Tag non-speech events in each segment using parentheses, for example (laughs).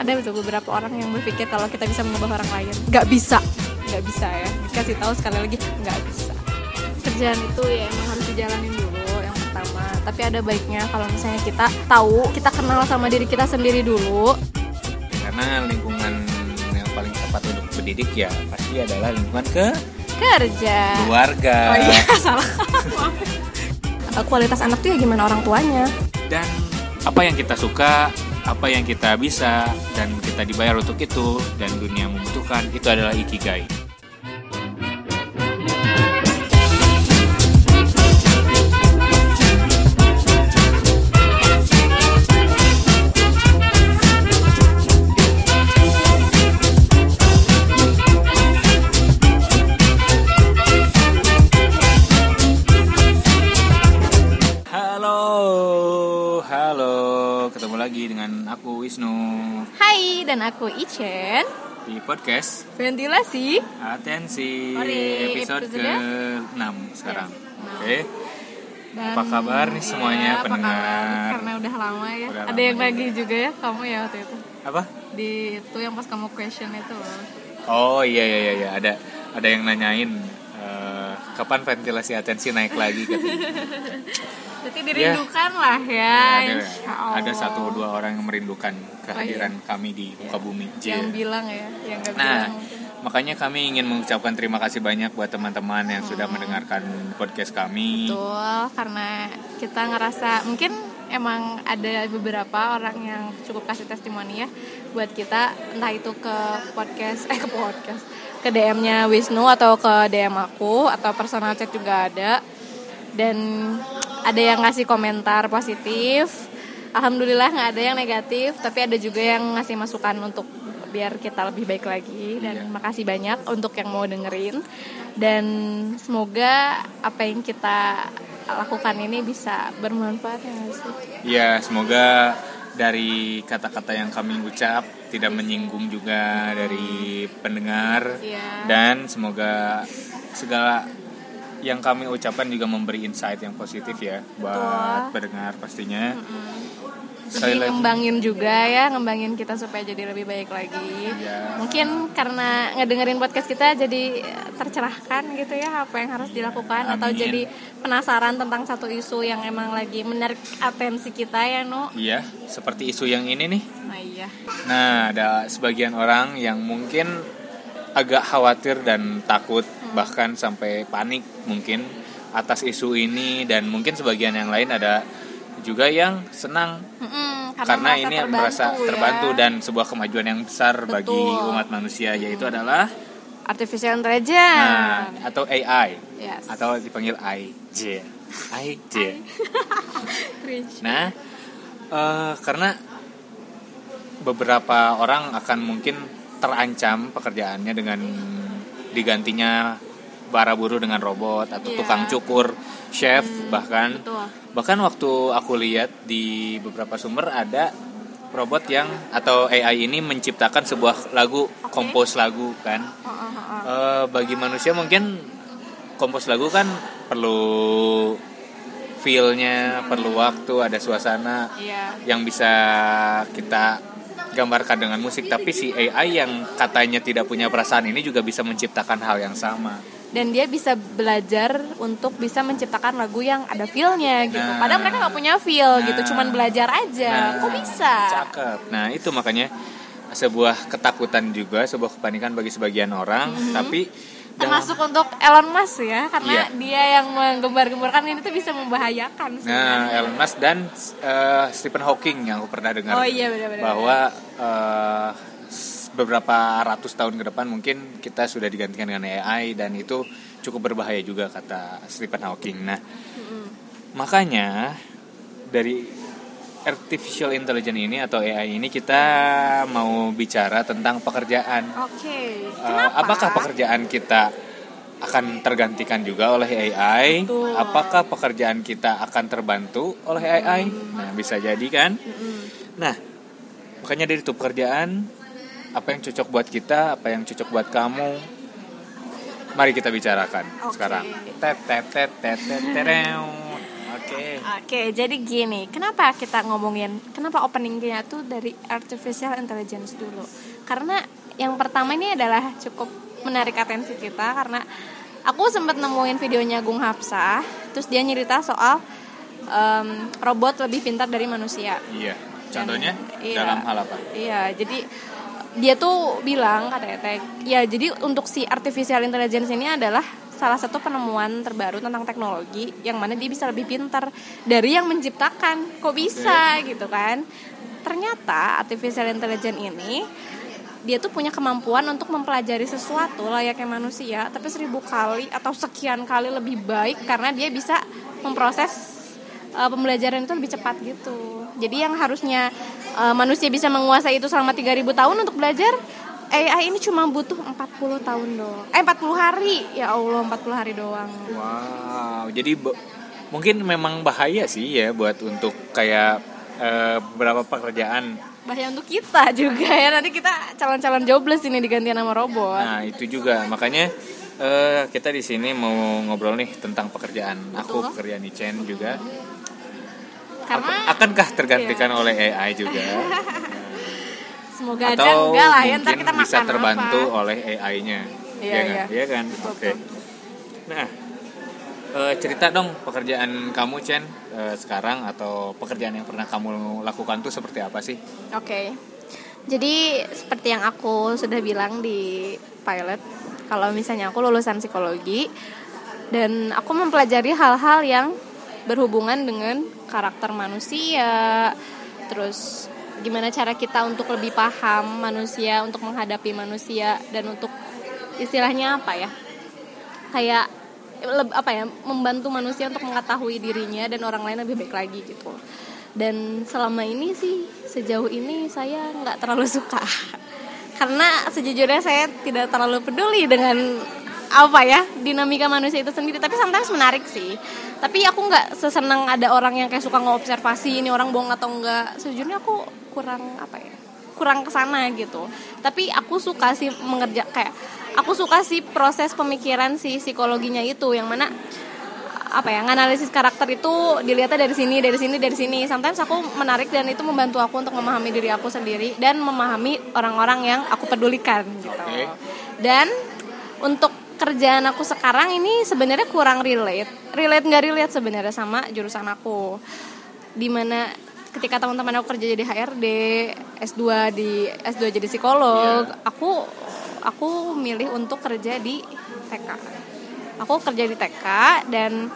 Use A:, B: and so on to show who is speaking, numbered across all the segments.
A: ada beberapa orang yang berpikir kalau kita bisa mengubah orang lain. Nggak bisa. Nggak bisa ya. Kasih tahu sekali lagi nggak bisa. Kerjaan itu ya emang harus dijalanin dulu yang pertama. Tapi ada baiknya kalau misalnya kita tahu kita kenal sama diri kita sendiri dulu.
B: Karena lingkungan yang paling tepat untuk berdidik ya pasti adalah lingkungan ke
A: kerja.
B: keluarga.
A: Oh iya (laughs) salah. Kualitas anak tuh ya gimana orang tuanya?
B: Dan apa yang kita suka apa yang kita bisa dan kita dibayar untuk itu dan dunia membutuhkan itu adalah ikigai aku
A: Ichen
B: di podcast
A: ventilasi
B: Atensi
A: Mari,
B: episode
A: episode
B: ke-6 sekarang.
A: Yes,
B: Oke.
A: Dan,
B: Apa kabar nih semuanya,
A: ya, apa
B: pendengar?
A: kabar? Karena udah lama ya.
B: Udah
A: Ada
B: lama
A: yang lagi juga ya kamu ya waktu itu.
B: Apa?
A: Di itu yang pas kamu question itu loh.
B: Oh iya iya iya iya. ada ada yang nanyain eh, kapan ventilasi atensi naik lagi (laughs) katanya.
A: Berarti dirindukan lah ya.
B: Ya, ada,
A: insya Allah.
B: ada satu dua orang yang merindukan kehadiran kami di muka bumi.
A: Oh, iya. Yang
B: J.
A: bilang ya, yang gak
B: Nah,
A: bilang
B: makanya kami ingin mengucapkan terima kasih banyak buat teman-teman yang sudah mendengarkan podcast kami.
A: Betul, karena kita ngerasa mungkin emang ada beberapa orang yang cukup kasih testimoni ya buat kita entah itu ke podcast eh ke podcast ke DM-nya Wisnu atau ke DM aku atau personal chat juga ada dan ada yang ngasih komentar positif alhamdulillah nggak ada yang negatif tapi ada juga yang ngasih masukan untuk biar kita lebih baik lagi dan
B: Iya.
A: makasih banyak untuk yang mau dengerin dan semoga apa yang kita lakukan ini bisa bermanfaat ya sih
B: Ya, semoga dari kata-kata yang kami ucap tidak menyinggung juga dari pendengar
A: Iya.
B: dan semoga segala yang kami ucapkan juga memberi insight yang positif ya buat pendengar pastinya. Sekali
A: jadi
B: lagi.
A: ngembangin juga ya ngembangin kita supaya jadi lebih baik lagi
B: Iya.
A: mungkin karena ngedengerin podcast kita jadi tercerahkan gitu ya apa yang harus dilakukan atau
B: Amin.
A: jadi penasaran tentang satu isu yang emang lagi menarik atensi kita ya no
B: Iya, seperti isu yang ini nih.
A: nah iya
B: Nah, ada sebagian orang yang mungkin agak khawatir dan takut bahkan sampai panik mungkin atas isu ini dan mungkin sebagian yang lain ada juga yang senang.
A: Mm-mm,
B: karena,
A: merasa
B: ini
A: terbantu
B: merasa
A: ya.
B: terbantu dan sebuah kemajuan yang besar bagi
A: Betul.
B: umat manusia yaitu adalah
A: artificial intelligence.
B: Nah atau AI
A: yes.
B: Atau dipanggil AIJ AIJ. (laughs) Nah, eh, karena beberapa orang akan mungkin terancam pekerjaannya dengan digantinya para buruh dengan robot atau
A: Iya.
B: tukang cukur, chef bahkan.
A: betul
B: Bahkan waktu aku lihat di beberapa sumber ada robot yang atau AI ini menciptakan sebuah lagu, kompos lagu kan.
A: Oh, oh, oh.
B: Eh, bagi manusia mungkin kompos lagu kan perlu feel-nya, perlu waktu, ada suasana
A: iya
B: yang bisa kita gambarkan dengan musik. Tapi si AI yang katanya tidak punya perasaan ini juga bisa menciptakan hal yang sama.
A: Dan dia bisa belajar untuk bisa menciptakan lagu yang ada feel-nya gitu.
B: Nah.
A: Padahal mereka nggak punya feel gitu,
B: Nah.
A: cuman belajar aja.
B: Nah,
A: Kok bisa?
B: Cakep. Nah itu makanya sebuah ketakutan juga, sebuah kepanikan bagi sebagian orang. Tapi dalam-
A: Termasuk untuk Elon Musk ya, karena
B: Iya.
A: dia yang menggembar-gemborkan ini tuh bisa membahayakan
B: Nah,
A: sebenarnya.
B: Elon Musk dan eh, Stephen Hawking yang aku pernah dengar
A: Oh iya benar-benar.
B: bahwa s- beberapa ratus tahun ke depan mungkin kita sudah digantikan dengan AI dan itu cukup berbahaya juga kata Stephen Hawking. Nah, makanya dari artificial intelligence ini atau AI ini kita mau bicara tentang pekerjaan.
A: Oke.
B: Eh,
A: Kenapa?
B: apakah pekerjaan kita akan tergantikan juga oleh AI?
A: Betul.
B: Apakah pekerjaan kita akan terbantu oleh AI? Nah, bisa jadi kan?
A: Mm-mm.
B: Nah, makanya dari itu pekerjaan apa yang cocok buat kita, apa yang cocok buat kamu. Mari kita bicarakan
A: Oke.
B: sekarang. Tet tet tet tet tet. Oke.
A: Oke, jadi gini, kenapa kita ngomongin, kenapa openingnya tuh dari artificial intelligence dulu? Karena yang pertama ini adalah cukup menarik atensi kita karena aku sempat nemuin videonya Gung Hapsah, terus dia nyerita soal em, robot lebih pintar dari manusia.
B: Iya. Contohnya
A: iya.
B: dalam hal apa?
A: Iya, jadi dia tuh bilang katanya Tek, ya jadi untuk si artificial intelligence ini adalah salah satu penemuan terbaru tentang teknologi yang mana dia bisa lebih pintar dari yang menciptakan. Kok bisa gitu kan? Ternyata artificial intelligence ini dia tuh punya kemampuan untuk mempelajari sesuatu layaknya manusia, tapi seribu kali atau sekian kali lebih baik karena dia bisa memproses uh, pembelajaran itu lebih cepat gitu. Jadi yang harusnya uh, manusia bisa menguasai itu selama 3000 tahun untuk belajar, AI ini cuma butuh 40 tahun doang. Eh 40 hari. Ya Allah, 40 hari doang.
B: Wow. Jadi mungkin memang bahaya sih ya buat untuk kayak eh, beberapa pekerjaan.
A: Bahaya untuk kita juga ya. Nanti kita calon-calon jobless ini diganti nama robot.
B: Nah, itu juga. Makanya eh, kita di sini mau ngobrol nih tentang pekerjaan. Aku
A: Betul.
B: pekerjaan Chen juga.
A: Karena
B: Ak- akankah tergantikan
A: Iya.
B: oleh AI juga? (laughs)
A: semoga aja
B: Atau
A: enggak lah ya ntar kita
B: bisa
A: makan
B: terbantu
A: apa.
B: oleh AI-nya.
A: Iya,
B: kan?
A: iya.
B: Iya kan? Oke. Nah, eh, cerita dong pekerjaan kamu Chen eh, sekarang atau pekerjaan yang pernah kamu lakukan tuh seperti apa sih?
A: Oke. Jadi seperti yang aku sudah bilang di pilot, kalau misalnya aku lulusan psikologi dan aku mempelajari hal-hal yang berhubungan dengan karakter manusia, terus gimana cara kita untuk lebih paham manusia, untuk menghadapi manusia dan untuk istilahnya apa ya? Kayak apa ya membantu manusia untuk mengetahui dirinya dan orang lain lebih baik lagi gitu. Dan selama ini sih sejauh ini saya nggak terlalu (laughs) suka. Karena sejujurnya saya tidak terlalu peduli dengan apa ya dinamika manusia itu sendiri. Tapi sometimes menarik sih. Tapi aku nggak sesenang ada orang yang kayak suka ngobservasi ini orang bohong atau enggak sejujurnya aku kurang apa ya kurang ke sana gitu. Tapi aku suka sih mengerja kayak aku suka sih proses pemikiran si psikologinya itu. Yang mana apa ya nganalisis karakter itu dilihatnya dari sini dari sini dari sini. Sometimes aku menarik dan itu membantu aku untuk memahami diri aku sendiri dan memahami orang-orang yang aku pedulikan gitu.
B: Oke.
A: dan untuk kerjaan aku sekarang ini sebenarnya kurang relate. Relate nggak relate sebenarnya sama jurusan aku. Di mana ketika teman-teman aku kerja jadi HRD S2 di S2 jadi psikolog
B: Iya.
A: aku aku milih untuk kerja di TK aku kerja di TK dan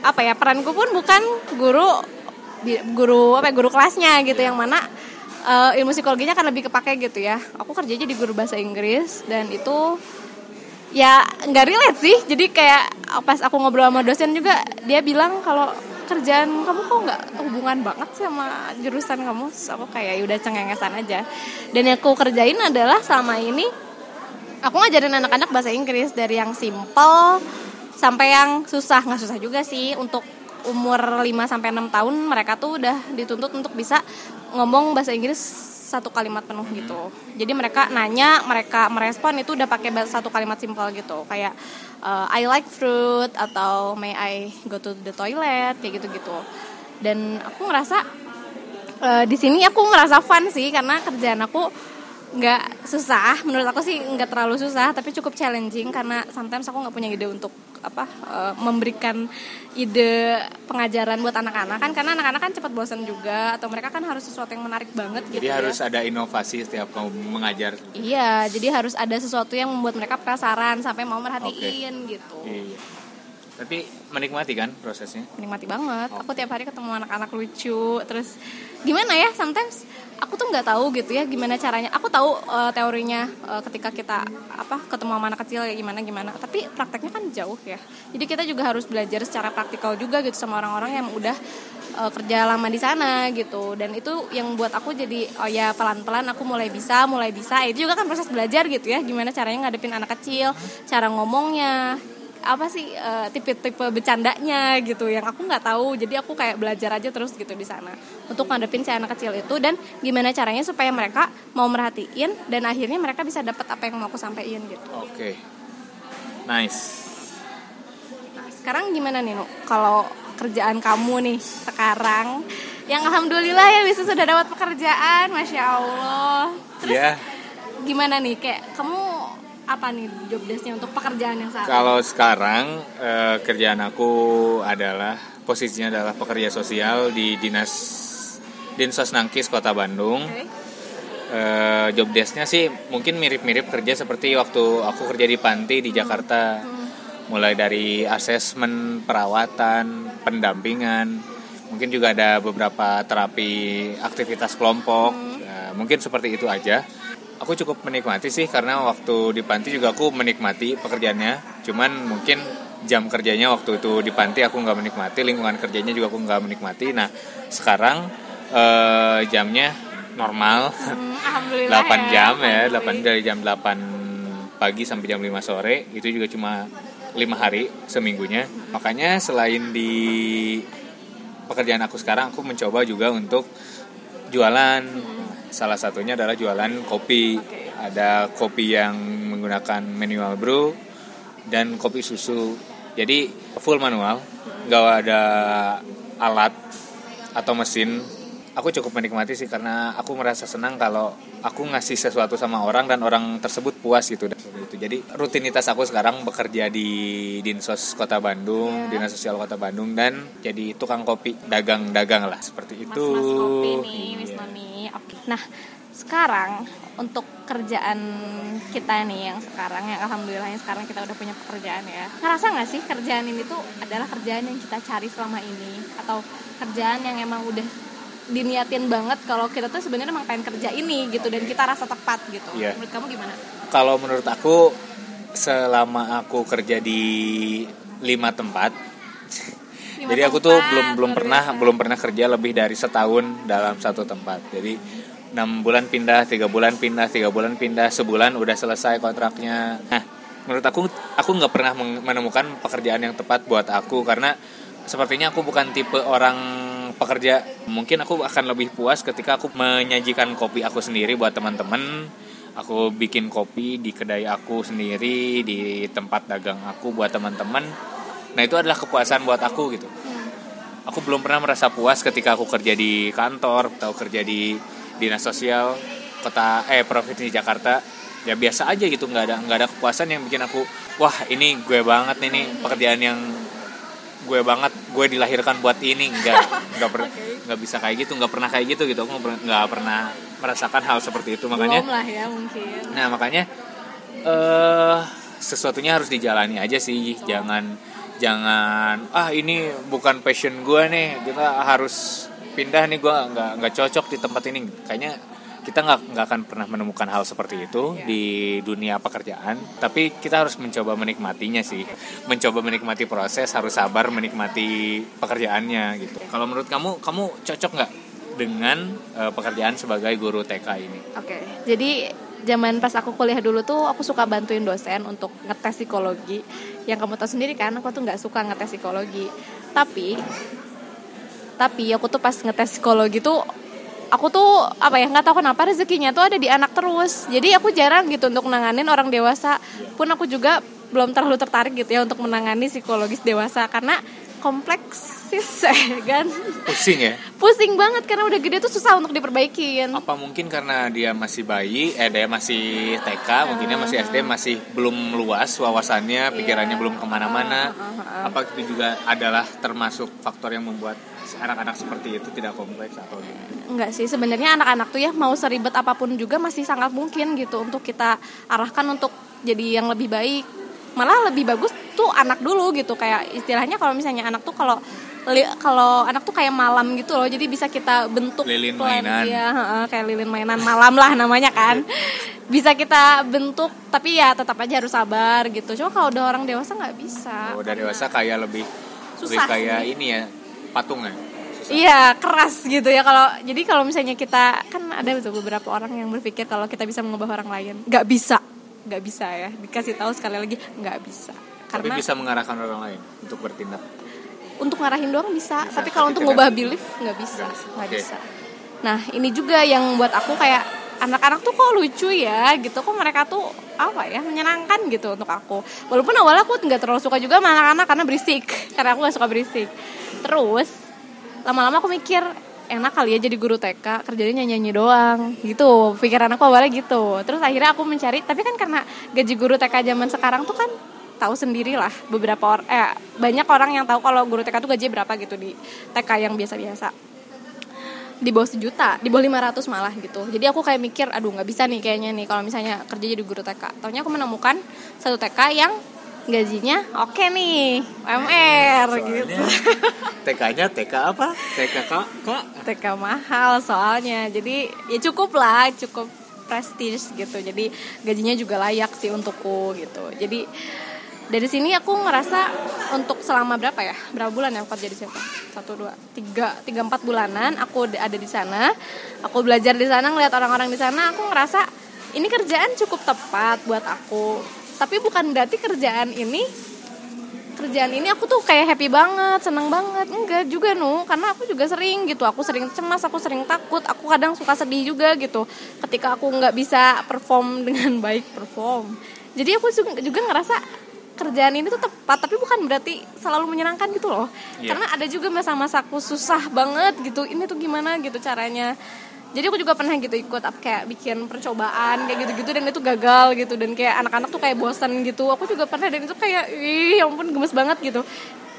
A: apa ya peranku pun bukan guru guru apa ya, guru kelasnya gitu. Yang mana eh, ilmu psikologinya kan lebih kepake gitu ya. Aku kerja jadi guru bahasa Inggris dan itu ya nggak relate sih. Jadi kayak pas aku ngobrol sama dosen juga dia bilang kalau kerjaan kamu kok nggak hubungan banget sama jurusan kamu? Terus aku kayak "Ya udah cengengesan aja. Dan yang aku kerjain adalah selama ini aku ngajarin anak-anak bahasa Inggris dari yang simple sampai yang susah. Nggak susah juga sih untuk umur 5 sampai 6 tahun mereka tuh udah dituntut untuk bisa ngomong bahasa Inggris satu kalimat penuh gitu. Jadi mereka nanya, mereka merespon itu udah pakai satu kalimat simpel gitu. Kayak uh, I like fruit atau may I go to the toilet kayak gitu-gitu. Dan aku ngerasa eh, di sini aku ngerasa fun sih karena kerjaan aku nggak susah menurut aku sih nggak terlalu susah tapi cukup challenging karena sometimes aku nggak punya ide untuk apa eh, memberikan ide pengajaran buat anak-anak kan karena anak-anak kan cepat bosan juga atau mereka kan harus sesuatu yang menarik banget gitu
B: Jadi
A: ya.
B: harus ada inovasi setiap kamu mengajar.
A: iya jadi harus ada sesuatu yang membuat mereka penasaran sampai mau merhatiin gitu
B: Iya. Tapi menikmati kan prosesnya?
A: menikmati banget. Aku tiap hari ketemu anak-anak lucu. Terus gimana ya? Sometimes aku tuh nggak tahu gitu ya gimana caranya. Aku tahu eh, teorinya eh, ketika kita apa ketemu sama anak kecil kayak gimana gimana. Tapi prakteknya kan jauh ya. Jadi kita juga harus belajar secara praktikal juga gitu sama orang-orang yang udah eh, kerja lama di sana gitu. Dan itu yang buat aku jadi oh ya pelan-pelan aku mulai bisa, mulai bisa. Itu juga kan proses belajar gitu ya. Gimana caranya ngadepin anak kecil, cara ngomongnya, apa sih eh, tipe-tipe bercandanya gitu yang aku nggak tahu. Jadi aku kayak belajar aja terus gitu di sana untuk ngadepin si anak kecil itu. Dan gimana caranya supaya mereka mau merhatiin dan akhirnya mereka bisa dapat apa yang mau aku sampaikan gitu.
B: Oke. Nice.
A: nah sekarang gimana nih kalau pekerjaan kamu nih sekarang yang alhamdulillah ya bisa sudah dapat pekerjaan masya allah. Terus
B: Ya,
A: gimana nih? Kayak kamu apa nih job desknya untuk pekerjaan yang saat ini?
B: kalau sekarang eh, kerjaan aku adalah posisinya adalah pekerja sosial di dinas Dinsos Nangkis Kota Bandung.
A: Oke.
B: Eh, job desknya sih mungkin mirip-mirip kerja seperti waktu aku kerja di panti di Jakarta. Mulai dari asesmen, perawatan, pendampingan, mungkin juga ada beberapa terapi aktivitas kelompok. Ya, mungkin seperti itu aja. Aku cukup menikmati sih karena waktu di panti juga aku menikmati pekerjaannya. Cuman mungkin jam kerjanya waktu itu di panti aku nggak menikmati, lingkungan kerjanya juga aku nggak menikmati. Nah sekarang eh, jamnya normal.
A: Hmm, alhamdulillah
B: 8 jam ya,
A: finally.
B: 8 dari jam 8 pagi sampai jam 5 sore itu juga cuma lima hari seminggunya. Makanya selain di pekerjaan aku sekarang aku mencoba juga untuk jualan. Salah satunya adalah jualan kopi. Ada kopi yang menggunakan manual brew dan kopi susu. Jadi full manual, nggak ada alat atau mesin aku cukup menikmati sih karena aku merasa senang kalau aku ngasih sesuatu sama orang dan orang tersebut puas gitu. Jadi rutinitas aku sekarang bekerja di Dinsos Kota Bandung,
A: Ya.
B: Dinas Sosial Kota Bandung dan jadi tukang kopi, dagang-dagang lah seperti itu.
A: Mas-mas kopi nih,
B: Iya.
A: Miss Oke. Nah, sekarang untuk kerjaan kita nih yang sekarang yang alhamdulillah yang sekarang kita udah punya pekerjaan ya. Ngerasa nggak sih kerjaan ini tuh adalah kerjaan yang kita cari selama ini atau kerjaan yang emang udah diniatin banget kalau kita tuh sebenarnya emang pengen kerja ini gitu dan kita rasa tepat gitu.
B: Iya.
A: Menurut kamu gimana?
B: Kalau menurut aku selama aku kerja di lima tempat Jadi aku tuh belum belum pernah
A: biasa.
B: belum pernah kerja lebih dari setahun dalam satu tempat. Jadi enam bulan pindah, tiga bulan pindah, tiga bulan pindah, sebulan udah selesai kontraknya. Nah, menurut aku aku nggak pernah menemukan pekerjaan yang tepat buat aku karena sepertinya aku bukan tipe orang pekerja. Mungkin aku akan lebih puas ketika aku menyajikan kopi aku sendiri buat teman-teman. Aku bikin kopi di kedai aku sendiri, di tempat dagang aku buat teman-teman. Nah, itu adalah kepuasan buat aku gitu. Aku belum pernah merasa puas ketika aku kerja di kantor atau kerja di dinas sosial kota eh provinsi Jakarta. Ya biasa aja gitu nggak ada nggak ada kepuasan yang bikin aku wah ini gue banget nih nih pekerjaan yang gue banget gue dilahirkan buat ini. Nggak (laughs) nggak per- nggak bisa kayak gitu nggak pernah kayak gitu gitu. Aku nggak pernah- merasakan hal seperti itu. Makanya
A: Belum lah ya mungkin.
B: Nah makanya eh sesuatunya harus dijalani aja sih, jangan jangan ah ini bukan passion gue nih, kita harus pindah nih gue nggak nggak cocok di tempat ini. Kayaknya kita nggak nggak akan pernah menemukan hal seperti itu di dunia pekerjaan. Tapi kita harus mencoba menikmatinya sih, mencoba menikmati proses, harus sabar menikmati pekerjaannya gitu. Kalau menurut kamu, kamu cocok nggak dengan eh, pekerjaan sebagai guru TK ini?
A: Oke, jadi zaman pas aku kuliah dulu tuh aku suka bantuin dosen untuk ngetes psikologi. Yang kamu tahu sendiri kan, aku tuh nggak suka ngetes psikologi. Tapi, tapi aku tuh pas ngetes psikologi tuh aku tuh apa ya nggak tahu kenapa rezekinya tuh ada di anak terus. Jadi aku jarang gitu untuk nanganin orang dewasa. Pun aku juga belum terlalu tertarik gitu ya untuk menangani psikologis dewasa karena kompleks sih (laughs) kan
B: Pusing ya?
A: pusing banget karena udah gede tuh susah untuk diperbaikin
B: apa mungkin karena dia masih bayi eh dia masih TK mungkinnya masih SD masih belum luas wawasannya pikirannya belum ke mana-mana apa itu juga adalah termasuk faktor yang membuat anak-anak seperti itu tidak kompleks atau gimana?
A: Enggak sih, sebenarnya anak-anak tuh ya mau seribet apa pun juga masih sangat mungkin gitu untuk kita arahkan untuk jadi yang lebih baik. Malah lebih bagus tuh anak dulu gitu kayak istilahnya kalau misalnya anak tuh kalau kalau anak tuh kayak malam gitu loh. Jadi bisa kita bentuk
B: Lilin
A: plan-
B: mainan.
A: Heeh, kayak lilin mainan malam lah namanya kan. (laughs) bisa kita bentuk tapi ya tetap aja harus sabar gitu. Cuma kalau udah orang dewasa nggak bisa.
B: udah dewasa kayak lebih lebih
A: Susah
B: kayak
A: sih.
B: ini ya patung ya.
A: Iya keras gitu ya kalau jadi kalau misalnya kita kan ada beberapa orang yang berpikir kalau kita bisa mengubah orang lain nggak bisa nggak bisa ya dikasih tahu sekali lagi nggak bisa.
B: Tapi
A: karena
B: bisa mengarahkan orang lain untuk bertindak?
A: Untuk ngarahin doang bisa,
B: Bisa,
A: tapi kalau
B: tapi
A: untuk ngubah belief nggak bisa
B: Nggak bisa.
A: nggak
B: Oke.
A: bisa. Nah ini juga yang buat aku kayak anak-anak tuh kok lucu ya gitu. Kok mereka tuh apa ya menyenangkan gitu untuk aku. Walaupun awalnya aku nggak terlalu suka juga sama anak-anak karena berisik karena aku gak suka berisik. Terus lama-lama aku mikir enak kali ya jadi guru TK kerjanya nyanyi-nyanyi doang gitu pikiran aku awalnya gitu terus akhirnya aku mencari tapi kan karena gaji guru TK zaman sekarang tuh kan tahu sendiri lah beberapa orang eh banyak orang yang tahu kalau guru TK tuh gaji berapa gitu di TK yang biasa-biasa di bawah sejuta, di bawah 500 malah gitu. Jadi aku kayak mikir, aduh nggak bisa nih kayaknya nih kalau misalnya kerja jadi guru TK. Taunya aku menemukan satu TK yang gajinya oke okay nih, UMR gitu. (laughs)
B: TK-nya TK apa? TK kak? kak?
A: TK mahal soalnya. Jadi ya cukup lah, cukup prestis gitu. Jadi gajinya juga layak sih untukku gitu. Jadi dari sini aku ngerasa untuk selama berapa ya berapa bulan ya aku kerja di sini satu dua tiga tiga empat bulanan aku ada di sana aku belajar di sana ngeliat orang-orang di sana aku ngerasa ini kerjaan cukup tepat buat aku tapi bukan berarti kerjaan ini kerjaan ini aku tuh kayak happy banget seneng banget. Enggak juga nu. Karena aku juga sering gitu. Aku sering cemas aku sering takut aku kadang suka sedih juga gitu. Ketika aku nggak bisa perform (laughs) dengan baik perform. Jadi aku juga ngerasa kerjaan ini tuh tepat tapi bukan berarti selalu menyenangkan gitu loh. Yeah. karena ada juga masa-masa aku susah banget gitu. Ini tuh gimana gitu caranya jadi aku juga pernah gitu ikut kayak bikin percobaan kayak gitu-gitu dan itu gagal gitu. Dan kayak anak-anak tuh kayak bosan gitu. Aku juga pernah dan itu kayak ih ya ampun gemes banget gitu.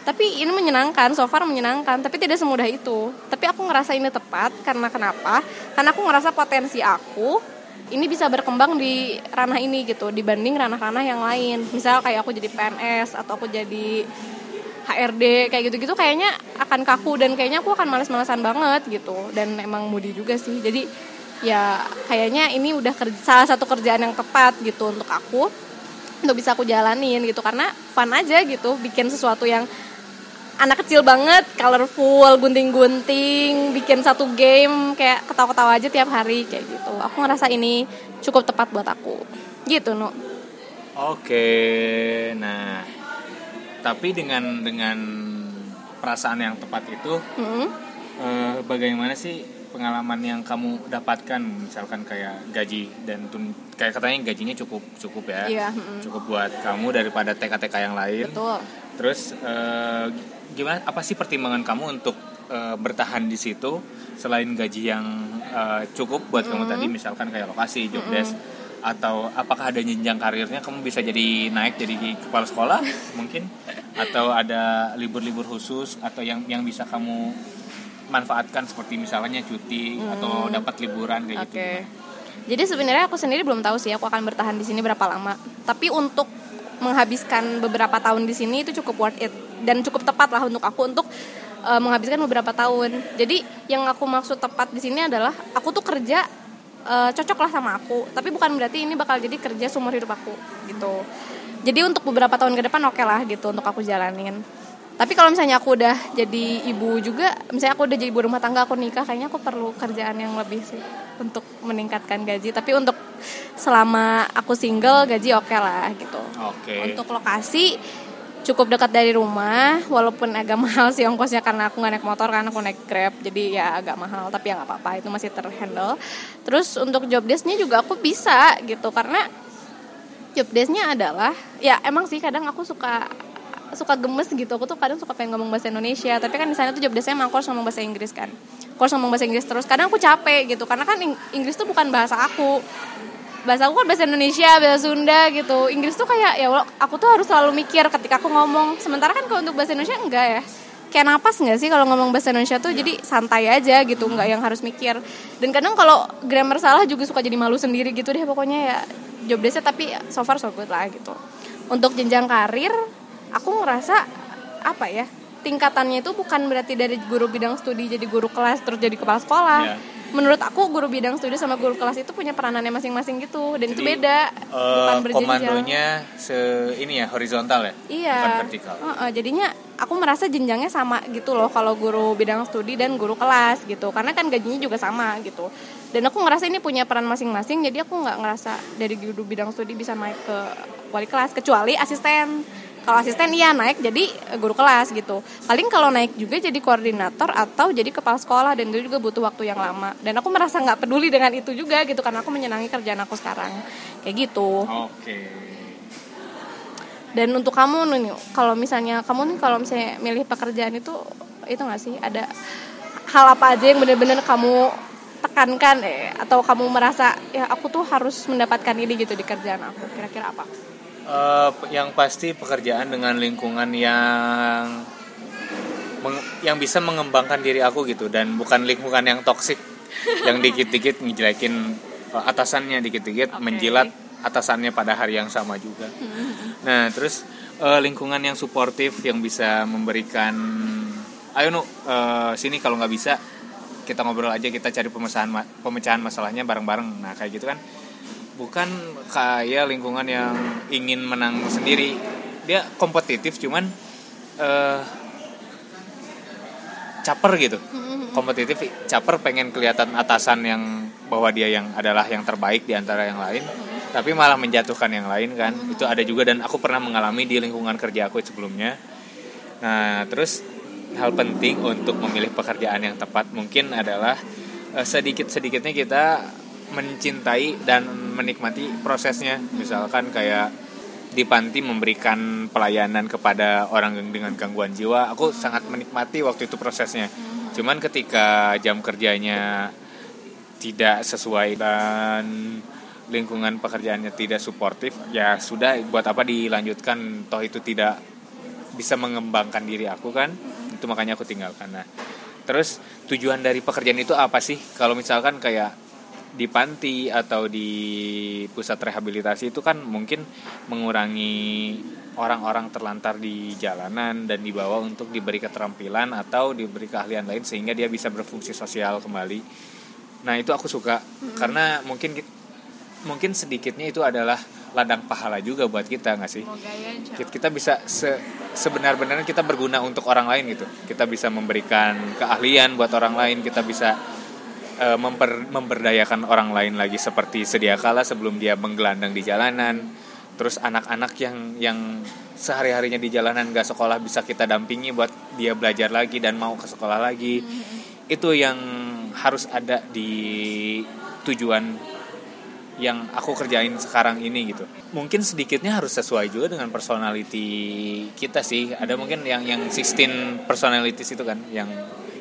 A: Tapi ini menyenangkan so far menyenangkan. Tapi tidak semudah itu. Tapi aku ngerasa ini tepat. Karena kenapa? Karena aku ngerasa potensi aku ini bisa berkembang di ranah ini gitu dibanding ranah-ranah yang lain. Misal kayak aku jadi PNS atau aku jadi HRD kayak gitu-gitu kayaknya akan kaku dan kayaknya aku akan males-malesan banget gitu dan emang mudi juga sih jadi ya kayaknya ini udah kerja, salah satu kerjaan yang tepat gitu untuk aku untuk bisa aku jalanin gitu karena fun aja gitu bikin sesuatu yang anak kecil banget, colorful, gunting-gunting, bikin satu game kayak ketawa-ketawa aja tiap hari kayak gitu. Aku ngerasa ini cukup tepat buat aku. Gitu, Nu.
B: Oke. Nah, tapi dengan dengan perasaan yang tepat itu hmm? eh, bagaimana sih pengalaman yang kamu dapatkan? Misalkan kayak gaji dan tun kayak katanya gajinya cukup cukup ya.
A: Iya, mm.
B: cukup buat kamu daripada TK-TK yang lain.
A: Betul.
B: Terus eh, gimana apa sih pertimbangan kamu untuk uh, bertahan di situ selain gaji yang uh, cukup buat mm kamu tadi? Mm-hmm. misalkan kayak lokasi job mm desk atau apakah ada jenjang karirnya kamu bisa jadi naik jadi kepala sekolah (laughs) mungkin atau ada libur-libur khusus atau yang yang bisa kamu manfaatkan seperti misalnya cuti hmm. atau dapat liburan kayak okay. gitu.
A: Jadi sebenarnya aku sendiri belum tahu sih aku akan bertahan di sini berapa lama. Tapi untuk menghabiskan beberapa tahun di sini itu cukup worth it dan cukup tepat lah untuk aku untuk uh, menghabiskan beberapa tahun. Jadi yang aku maksud tepat di sini adalah aku tuh kerja uh, cocok lah sama aku, tapi bukan berarti ini bakal jadi kerja seumur hidup aku gitu. Jadi untuk beberapa tahun ke depan oke okay lah gitu untuk aku jalanin. Tapi kalau misalnya aku udah jadi ibu juga, misalnya aku udah jadi ibu rumah tangga, aku nikah, kayaknya aku perlu kerjaan yang lebih sih untuk meningkatkan gaji. Tapi untuk selama aku single gaji oke okay lah gitu.
B: Okay.
A: Untuk lokasi cukup dekat dari rumah walaupun agak (laughs) mahal sih ongkosnya karena aku nggak naik motor karena aku naik grab jadi ya agak mahal tapi ya nggak apa-apa itu masih terhandle. Terus untuk job desknya juga aku bisa gitu karena job desknya adalah ya emang sih kadang aku suka suka gemes gitu aku tuh kadang suka pengen ngomong bahasa Indonesia tapi kan di sana tuh job desknya emang harus ngomong bahasa Inggris kan. Harus ngomong bahasa Inggris terus kadang aku capek gitu karena kan Inggris tuh bukan bahasa aku bahasa aku kan bahasa Indonesia bahasa Sunda gitu. Inggris tuh kayak ya aku tuh harus selalu mikir ketika aku ngomong. Sementara kan kalau untuk bahasa Indonesia enggak ya. Kayak napas nggak sih kalau ngomong bahasa Indonesia tuh? Jadi santai aja gitu nggak yang harus mikir. Dan kadang kalau grammar salah juga suka jadi malu sendiri gitu deh pokoknya ya. Job desknya tapi so far so good lah gitu. Untuk jenjang karir aku ngerasa apa ya? Tingkatannya itu bukan berarti dari guru bidang studi jadi guru kelas terus jadi kepala sekolah. Yeah menurut aku guru bidang studi sama guru kelas itu punya peranannya masing-masing gitu. Dan Jadi, itu beda.
B: uh, bukan berjenjang komandonya se ini ya horizontal ya?
A: Iya.
B: Bukan vertikal.
A: Uh, uh, jadinya aku merasa jenjangnya sama gitu loh kalau guru bidang studi dan guru kelas gitu. Karena kan gajinya juga sama gitu. Dan aku ngerasa ini punya peran masing-masing jadi aku nggak ngerasa dari guru bidang studi bisa naik ke wali kelas kecuali asisten kalau asisten iya naik jadi guru kelas gitu. Paling kalau naik juga jadi koordinator atau jadi kepala sekolah dan itu juga butuh waktu yang lama. Dan aku merasa nggak peduli dengan itu juga gitu karena aku menyenangi kerjaan aku sekarang. Kayak gitu.
B: Oke.
A: Dan untuk kamu nih kalau misalnya kamu nih kalau misalnya milih pekerjaan itu itu nggak sih? Ada hal apa aja yang benar-benar kamu tekankan eh atau kamu merasa ya aku tuh harus mendapatkan ini gitu di kerjaan aku? Kira-kira apa
B: Uh, yang pasti pekerjaan dengan lingkungan yang meng- yang bisa mengembangkan diri aku gitu dan bukan lingkungan yang toksik yang (laughs) dikit-dikit ngejelekin uh, atasannya dikit-dikit
A: Oke.
B: menjilat atasannya pada hari yang sama juga. Nah, terus uh, lingkungan yang suportif yang bisa memberikan ayo nu uh, sini kalau nggak bisa kita ngobrol aja kita cari pemecahan ma- pemecahan masalahnya bareng-bareng. Nah, kayak gitu kan bukan kayak lingkungan yang ingin menang sendiri. Dia kompetitif cuman eh caper gitu. Kompetitif caper pengen kelihatan atasan yang bahwa dia yang adalah yang terbaik di antara yang lain. Tapi malah menjatuhkan yang lain kan. Itu ada juga dan aku pernah mengalami di lingkungan kerja aku sebelumnya. Nah terus hal penting untuk memilih pekerjaan yang tepat mungkin adalah sedikit sedikitnya kita mencintai dan menikmati prosesnya. Misalkan kayak di panti memberikan pelayanan kepada orang dengan gangguan jiwa aku sangat menikmati waktu itu prosesnya. Cuman ketika jam kerjanya tidak sesuai dan lingkungan pekerjaannya tidak suportif ya sudah buat apa dilanjutkan? Toh itu tidak bisa mengembangkan diri aku kan? Itu makanya aku tinggalkan. Nah terus tujuan dari pekerjaan itu apa sih? Kalau misalkan kayak di panti atau di pusat rehabilitasi itu kan mungkin mengurangi orang-orang terlantar di jalanan dan dibawa untuk diberi keterampilan atau diberi keahlian lain sehingga dia bisa berfungsi sosial kembali. Nah itu aku suka karena mungkin mungkin sedikitnya itu adalah ladang pahala juga buat kita nggak sih? Kita bisa se sebenar-benarnya kita berguna untuk orang lain gitu. Kita bisa memberikan keahlian buat orang lain. Kita bisa uh, memper, memberdayakan orang lain lagi seperti sedia kala sebelum dia menggelandang di jalanan. Terus anak-anak yang yang sehari-harinya di jalanan gak sekolah bisa kita dampingi buat dia belajar lagi dan mau ke sekolah lagi. Itu yang harus ada di tujuan yang aku kerjain sekarang ini gitu. Mungkin sedikitnya harus sesuai juga dengan personality kita sih. Ada mungkin yang yang 16 personalities itu kan yang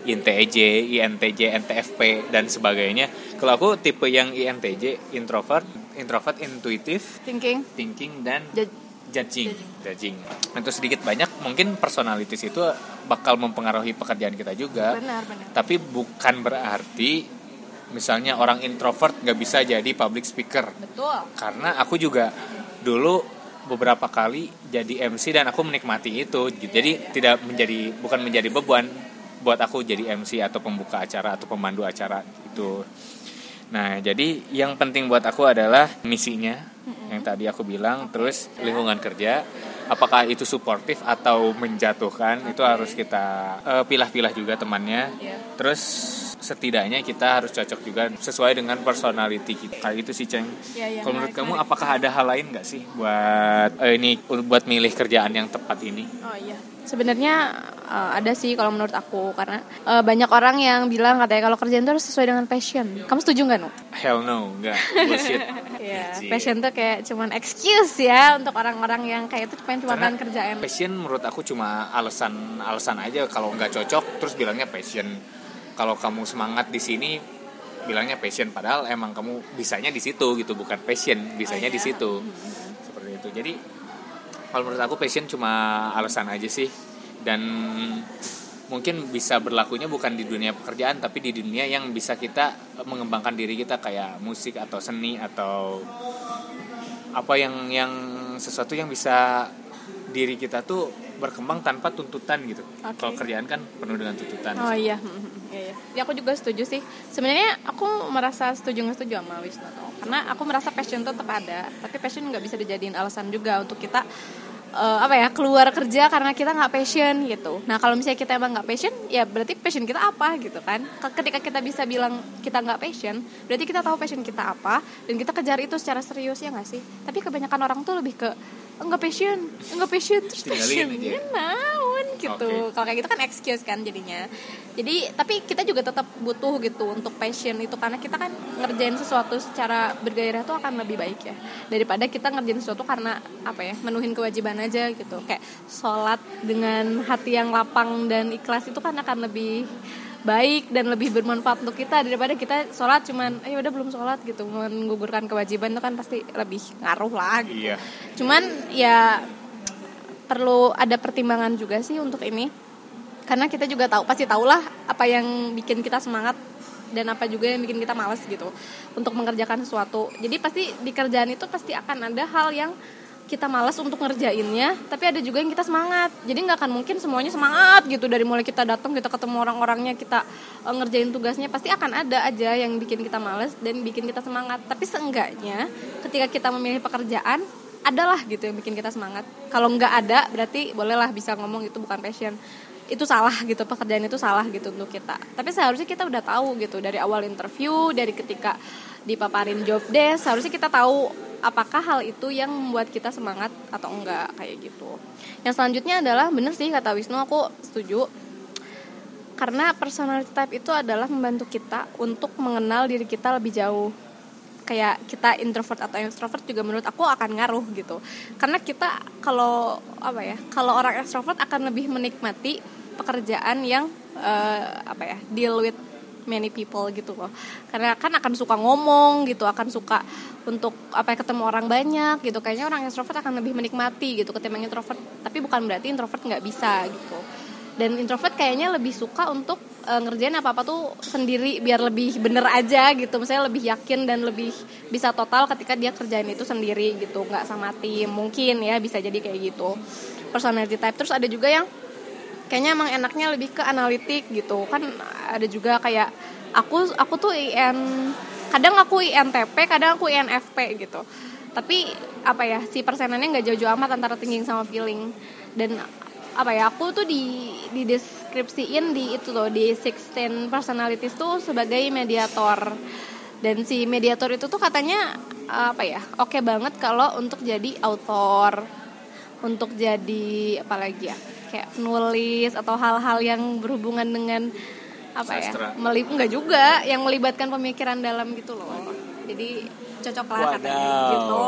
B: INTJ, INTJ, NTFP dan sebagainya. Kalau aku tipe yang INTJ, introvert, introvert, intuitif,
A: thinking,
B: thinking dan
A: Jud-
B: judging, judging. Itu sedikit banyak mungkin personalities itu bakal mempengaruhi pekerjaan kita juga.
A: benar benar.
B: Tapi bukan berarti misalnya orang introvert nggak bisa jadi public speaker
A: Betul.
B: karena aku juga dulu beberapa kali jadi MC dan aku menikmati itu jadi tidak menjadi bukan menjadi beban buat aku jadi MC atau pembuka acara atau pemandu acara itu. Nah jadi yang penting buat aku adalah misinya yang tadi aku bilang terus lingkungan kerja apakah itu suportif atau menjatuhkan itu harus kita eh, pilah-pilah juga temannya.
A: Iya.
B: terus setidaknya kita harus cocok juga sesuai dengan personality kita. Kayak itu sih ceng.
A: Iya, iya,
B: kalau menurut kamu apakah ada hal lain nggak sih buat eh, ini buat milih kerjaan yang tepat ini?
A: Oh iya. Sebenarnya uh, ada sih kalau menurut aku karena uh, banyak orang yang bilang katanya kalau kerjaan itu harus sesuai dengan passion. Kamu setuju nggak, Nu?
B: hell no nggak bullshit (laughs) Anjir.
A: passion tuh kayak cuman excuse ya untuk orang-orang yang kayak itu pengen cuma pengen kerjaan.
B: passion menurut aku cuma alasan alasan aja kalau nggak cocok terus bilangnya passion kalau kamu semangat di sini bilangnya passion padahal emang kamu bisanya di situ gitu bukan passion bisanya
A: Oh,
B: di
A: iya.
B: situ seperti itu jadi kalau menurut aku passion cuma alasan aja sih. Dan mungkin bisa berlakunya bukan di dunia pekerjaan tapi di dunia yang bisa kita mengembangkan diri kita kayak musik atau seni atau apa yang yang sesuatu yang bisa diri kita tuh berkembang tanpa tuntutan gitu.
A: Oke.
B: Kalau kerjaan kan penuh dengan tuntutan.
A: Oh iya, hmm, hmm, iya, iya. Ya aku juga setuju sih. Sebenarnya aku merasa setuju nggak setuju sama Wisnu tuh. Karena aku merasa passion tuh tetap ada, tapi passion nggak bisa dijadiin alasan juga untuk kita eh, apa ya keluar kerja karena kita nggak passion gitu. Nah kalau misalnya kita emang nggak passion, ya berarti passion kita apa gitu kan? Ke- Ketika kita bisa bilang kita nggak passion, berarti kita tahu passion kita apa dan kita kejar itu secara serius ya nggak sih? Tapi kebanyakan orang tuh lebih ke enggak passion enggak passion terus passion. ya naon gitu.
B: Oke.
A: kalau kayak gitu kan excuse kan jadinya. Jadi tapi kita juga tetap butuh gitu untuk passion itu. Karena kita kan ngerjain sesuatu secara bergairah tuh akan lebih baik ya. Daripada kita ngerjain sesuatu karena apa ya menuhin kewajiban aja gitu. Kayak sholat dengan hati yang lapang dan ikhlas itu kan akan lebih baik dan lebih bermanfaat untuk kita daripada kita sholat cuman ayo udah belum sholat gitu menggugurkan kewajiban itu kan pasti lebih ngaruh lah gitu.
B: Iya.
A: cuman ya perlu ada pertimbangan juga sih untuk ini karena kita juga tahu pasti tahulah apa yang bikin kita semangat dan apa juga yang bikin kita males gitu untuk mengerjakan sesuatu jadi pasti di kerjaan itu pasti akan ada hal yang kita malas untuk ngerjainnya tapi ada juga yang kita semangat. Jadi nggak akan mungkin semuanya semangat gitu. Dari mulai kita datang kita ketemu orang-orangnya kita eh, ngerjain tugasnya pasti akan ada aja yang bikin kita males dan bikin kita semangat. Tapi seenggaknya ketika kita memilih pekerjaan adalah gitu yang bikin kita semangat. Kalau nggak ada berarti bolehlah bisa ngomong itu bukan passion. Itu salah gitu pekerjaan itu salah gitu untuk kita. Tapi seharusnya kita udah tahu gitu dari awal interview dari ketika dipaparin job desk seharusnya kita tahu apakah hal itu yang membuat kita semangat atau enggak kayak gitu. Yang selanjutnya adalah bener sih kata Wisnu aku setuju. Karena personality type itu adalah membantu kita untuk mengenal diri kita lebih jauh. Kayak kita introvert atau extrovert juga menurut aku akan ngaruh gitu. Karena kita kalau apa ya kalau orang extrovert akan lebih menikmati pekerjaan yang eh, apa ya deal with many people gitu loh. Karena kan akan suka ngomong gitu akan suka untuk apa ya ketemu orang banyak gitu. Kayaknya orang extrovert akan lebih menikmati gitu ketimbang introvert. Tapi bukan berarti introvert nggak bisa gitu. Dan introvert kayaknya lebih suka untuk eh, ngerjain apa apa tuh sendiri biar lebih bener aja gitu. Misalnya lebih yakin dan lebih bisa total ketika dia kerjain itu sendiri gitu. Nggak sama tim mungkin ya bisa jadi kayak gitu. Personality type. Terus ada juga yang kayaknya emang enaknya lebih ke analitik gitu. Kan ada juga kayak aku aku tuh IN kadang aku INTP kadang aku INFP gitu. Tapi apa ya si persenannya nggak jauh-jauh amat antara thinking sama feeling. Dan apa ya aku tuh di di deskripsiin di itu loh di 16 personalities tuh sebagai mediator. Dan si mediator itu tuh katanya apa ya oke banget kalau untuk jadi author untuk jadi apa lagi ya kayak penulis atau hal-hal yang berhubungan dengan apa
B: Sastra.
A: ya melip enggak juga yang melibatkan pemikiran dalam gitu loh. Jadi cocok lah katanya gitu.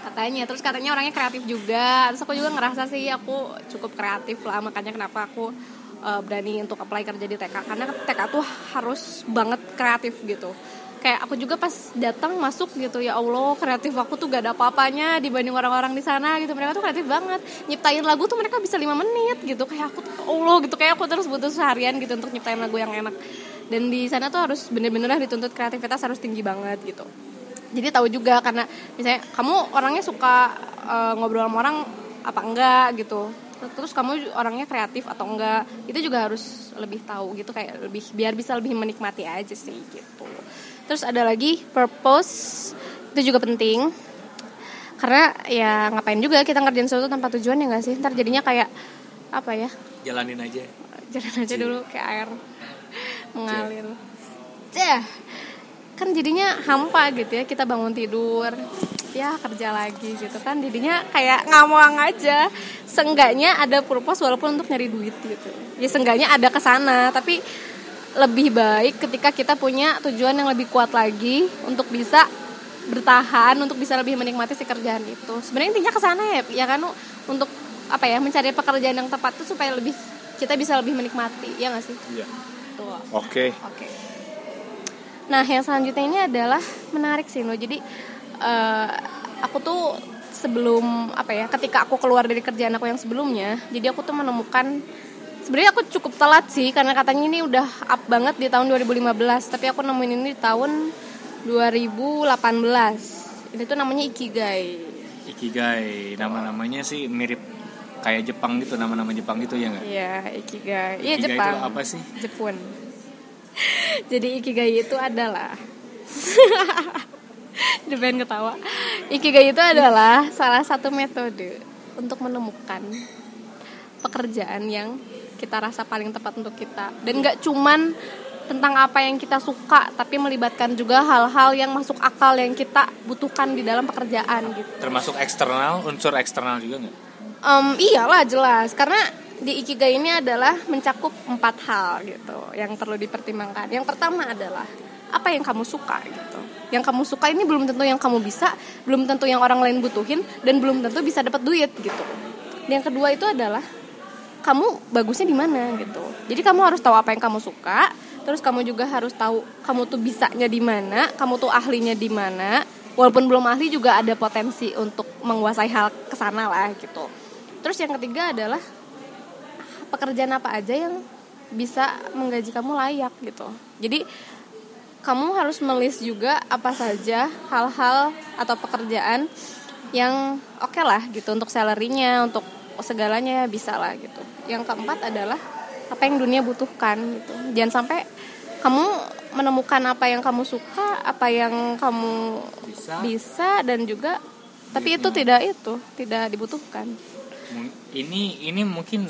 A: Katanya terus katanya orangnya kreatif juga. Terus aku juga ngerasa sih aku cukup kreatif lah makanya kenapa aku uh, berani untuk apply kerja di TK karena TK tuh harus banget kreatif gitu kayak aku juga pas datang masuk gitu ya Allah kreatif aku tuh gak ada apa-apanya dibanding orang-orang di sana gitu. Mereka tuh kreatif banget. Nyiptain lagu tuh mereka bisa lima menit gitu. Kayak aku tuh Allah gitu. Kayak aku terus butuh seharian gitu untuk nyiptain lagu yang enak. Dan di sana tuh harus bener-bener dituntut kreativitas harus tinggi banget gitu. Jadi tahu juga karena misalnya kamu orangnya suka eh, ngobrol sama orang apa enggak gitu. Terus kamu orangnya kreatif atau enggak itu juga harus lebih tahu gitu. Kayak lebih biar bisa lebih menikmati aja sih gitu terus ada lagi purpose itu juga penting. Karena ya ngapain juga kita ngerjain sesuatu tanpa tujuan ya nggak sih? Ntar jadinya kayak apa ya?
B: Jalanin aja.
A: jalan aja dulu kayak air mengalir. Cah, kan jadinya hampa gitu ya kita bangun tidur ya kerja lagi gitu kan. Jadinya kayak ngamang aja. Seenggaknya ada purpose walaupun untuk nyari duit gitu. Ya seenggaknya ada ke sana tapi lebih baik ketika kita punya tujuan yang lebih kuat lagi untuk bisa bertahan untuk bisa lebih menikmati si kerjaan itu sebenarnya intinya ke sana ya ya kan untuk apa ya mencari pekerjaan yang tepat itu supaya lebih kita bisa lebih menikmati ya nggak sih
B: Iya.
A: tuh
B: Oke.
A: Oke. Nah, yang selanjutnya ini adalah menarik sih, lo. Jadi eh, aku tuh sebelum apa ya, ketika aku keluar dari kerjaan aku yang sebelumnya, jadi aku tuh menemukan sebenarnya aku cukup telat sih karena katanya ini udah up banget di tahun 2015, tapi aku nemuin ini di tahun 2018. Ini tuh namanya ikigai.
B: Ikigai. Nama-namanya sih mirip kayak Jepang gitu, nama-nama Jepang gitu ya nggak?
A: Iya, ikigai. Iya, Jepang.
B: itu apa sih?
A: Jepun. (laughs) Jadi ikigai itu adalah (laughs) pengen ketawa. Ikigai itu adalah salah satu metode untuk menemukan pekerjaan yang kita rasa paling tepat untuk kita. Dan nggak cuman tentang apa yang kita suka tapi melibatkan juga hal-hal yang masuk akal yang kita butuhkan di dalam pekerjaan gitu.
B: Termasuk eksternal unsur eksternal juga nggak?
A: Um, iyalah jelas. Karena di ikigai ini adalah mencakup empat hal gitu yang perlu dipertimbangkan. Yang pertama adalah apa yang kamu suka gitu. Yang kamu suka ini belum tentu yang kamu bisa belum tentu yang orang lain butuhin dan belum tentu bisa dapat duit gitu. Yang kedua itu adalah kamu bagusnya di mana gitu. Jadi kamu harus tahu apa yang kamu suka terus kamu juga harus tahu kamu tuh bisanya di mana kamu tuh ahlinya di mana. Walaupun belum ahli juga ada potensi untuk menguasai hal ke sana lah gitu. Terus yang ketiga adalah pekerjaan apa aja yang bisa menggaji kamu layak gitu. Jadi kamu harus melis juga apa saja hal-hal atau pekerjaan yang oke okay lah gitu untuk salarynya untuk segalanya bisa lah gitu. Yang keempat adalah apa yang dunia butuhkan gitu. Jangan sampai kamu menemukan apa yang kamu suka apa yang kamu
B: bisa,
A: bisa dan juga tapi itu tidak itu tidak dibutuhkan.
B: Ini ini mungkin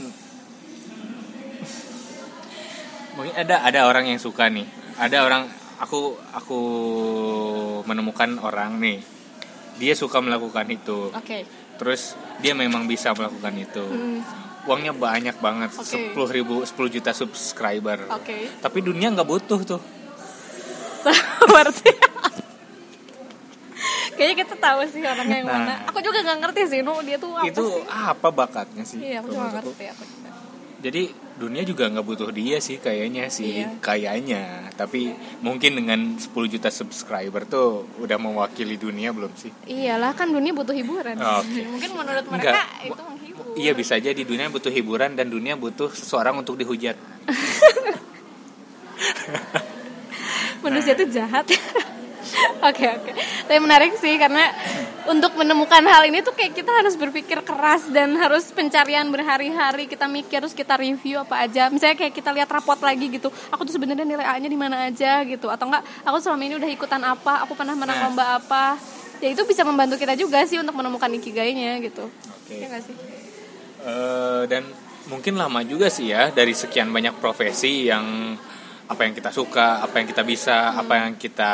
B: mungkin ada ada orang yang suka nih. Ada orang aku aku menemukan orang nih. Dia suka melakukan itu.
A: Okay.
B: Terus dia memang bisa melakukan itu. Hmm. Uangnya banyak banget sepuluh okay. ribu sepuluh juta subscriber.
A: Okay.
B: tapi dunia nggak butuh tuh. (laughs)
A: Seperti kayaknya kita tahu sih orangnya yang nah, mana aku juga nggak ngerti sih nu dia tuh apa
B: itu
A: sih?
B: apa bakatnya sih?
A: Iya aku juga ngerti aku juga
B: jadi dunia juga nggak butuh dia sih kayaknya sih iya. kayaknya tapi mungkin dengan 10 juta subscriber tuh udah mewakili dunia belum sih
A: iyalah kan dunia butuh hiburan okay. (laughs) mungkin menurut mereka Enggak. itu menghibur
B: iya bisa jadi dunia butuh hiburan dan dunia butuh seseorang untuk dihujat (laughs)
A: manusia itu jahat (laughs) (laughs) Oke oke. Tapi menarik sih karena untuk menemukan hal ini tuh kayak kita harus berpikir keras dan harus pencarian berhari-hari kita mikir terus kita review apa aja. Misalnya kayak kita lihat rapot lagi gitu. Aku tuh sebenarnya nilai A-nya di mana aja gitu atau enggak aku selama ini udah ikutan apa, aku pernah menang nah. lomba apa. Ya itu bisa membantu kita juga sih untuk menemukan ikigainya gitu. Oke. Okay. Ya gak sih?
B: Uh, dan mungkin lama juga sih ya dari sekian banyak profesi yang apa yang kita suka, apa yang kita bisa, hmm. apa yang kita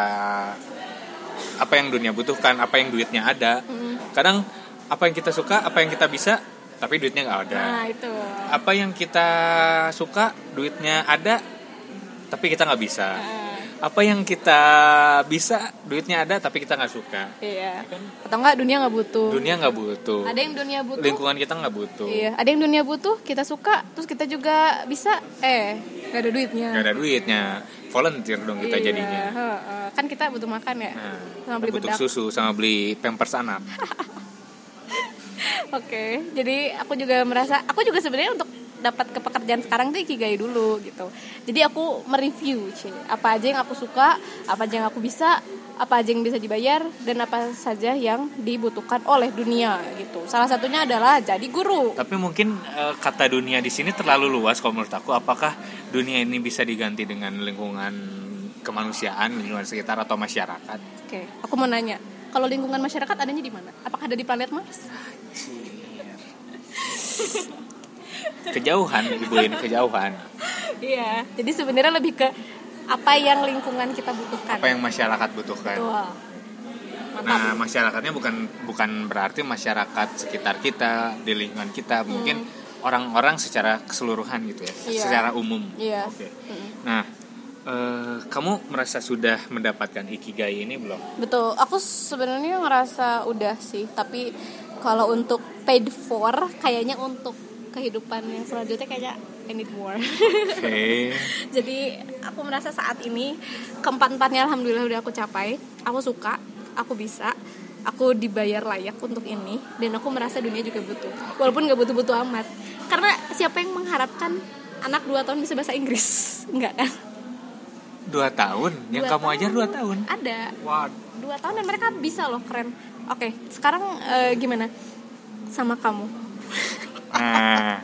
B: apa yang dunia butuhkan, apa yang duitnya ada. Hmm. Kadang apa yang kita suka, apa yang kita bisa, tapi duitnya nggak ada.
A: Nah, itu.
B: Apa yang kita suka, duitnya ada, tapi kita nggak bisa. Hmm apa yang kita bisa duitnya ada tapi kita nggak suka.
A: Iya. Kan? atau enggak dunia nggak butuh.
B: Dunia nggak butuh.
A: Ada yang dunia butuh.
B: Lingkungan kita nggak butuh.
A: Iya. Ada yang dunia butuh kita suka terus kita juga bisa eh nggak ada duitnya.
B: Nggak ada duitnya. Volunteer dong kita iya, jadinya.
A: kan kita butuh makan ya?
B: Nah, sama beli butuh bedak. susu sama beli pampers anak. (laughs)
A: Oke, okay. jadi aku juga merasa, aku juga sebenarnya untuk dapat ke pekerjaan sekarang tuh ikigai dulu gitu. Jadi aku mereview sih apa aja yang aku suka apa aja yang aku bisa apa aja yang bisa dibayar dan apa saja yang dibutuhkan oleh dunia gitu. Salah satunya adalah jadi guru.
B: Tapi mungkin e, kata dunia di sini terlalu luas kalau menurut aku. Apakah dunia ini bisa diganti dengan lingkungan kemanusiaan lingkungan sekitar atau masyarakat?
A: Oke aku mau nanya. Kalau lingkungan masyarakat adanya di mana? Apakah ada di planet Mars (laughs)
B: kejauhan ibu ini kejauhan
A: iya jadi sebenarnya lebih ke apa yang lingkungan kita butuhkan
B: apa yang masyarakat butuhkan Betul. Nah, masyarakatnya bukan bukan berarti masyarakat sekitar kita, di lingkungan kita, hmm. mungkin orang-orang secara keseluruhan gitu ya, iya. secara umum.
A: Iya.
B: Oke. Okay. Hmm. Nah, uh, kamu merasa sudah mendapatkan ikigai ini belum?
A: Betul, aku sebenarnya ngerasa udah sih, tapi kalau untuk paid for, kayaknya untuk kehidupan yang selanjutnya kayaknya I need more.
B: Okay. (laughs)
A: Jadi aku merasa saat ini keempat empatnya alhamdulillah udah aku capai. Aku suka, aku bisa, aku dibayar layak untuk ini dan aku merasa dunia juga butuh. Walaupun nggak butuh-butuh amat. Karena siapa yang mengharapkan anak dua tahun bisa bahasa Inggris? (laughs) Enggak kan?
B: Dua tahun? Yang dua kamu tahun. ajar dua tahun?
A: Ada.
B: Wow.
A: Dua tahun dan mereka bisa loh keren. Oke, sekarang uh, gimana sama kamu? (laughs)
B: Nah,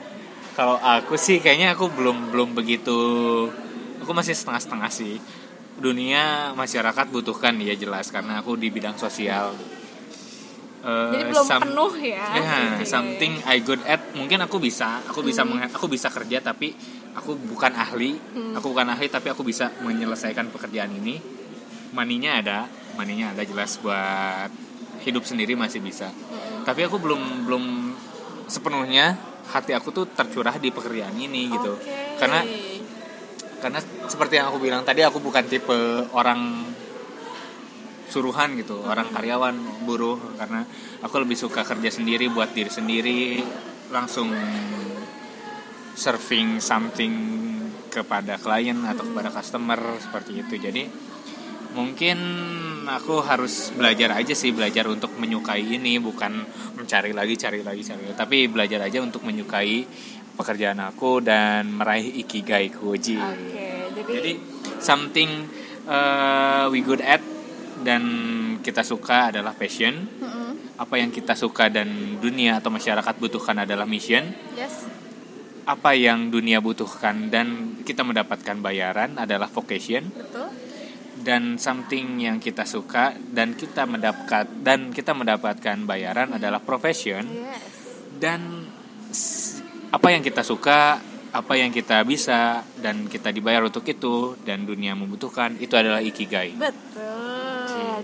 B: kalau aku sih kayaknya aku belum belum begitu aku masih setengah-setengah sih. Dunia masyarakat butuhkan ya jelas karena aku di bidang sosial.
A: Uh, Jadi belum some, penuh ya.
B: Ya, something I good at mungkin aku bisa, aku bisa hmm. aku bisa kerja tapi aku bukan ahli aku bukan ahli tapi aku bisa menyelesaikan pekerjaan ini maninya ada maninya ada jelas buat hidup sendiri masih bisa tapi aku belum belum sepenuhnya hati aku tuh tercurah di pekerjaan ini gitu.
A: Oke.
B: karena karena seperti yang aku bilang tadi aku bukan tipe orang suruhan gitu orang karyawan buruh. Karena aku lebih suka kerja sendiri buat diri sendiri langsung serving something kepada klien atau kepada customer seperti itu. Jadi mungkin aku harus belajar aja sih belajar untuk menyukai ini bukan mencari lagi cari lagi cari lagi tapi belajar aja untuk menyukai pekerjaan aku dan meraih ikigai kuji
A: Oke, jadi,
B: jadi something uh, we good at dan kita suka adalah passion
A: Mm-mm.
B: apa yang kita suka dan dunia atau masyarakat butuhkan adalah mission
A: yes.
B: apa yang dunia butuhkan dan kita mendapatkan bayaran adalah vocation
A: Betul.
B: Dan something yang kita suka dan kita mendapat dan kita mendapatkan bayaran adalah profession.
A: Yes.
B: dan apa yang kita suka apa yang kita bisa dan kita dibayar untuk itu dan dunia membutuhkan itu adalah ikigai.
A: Betul,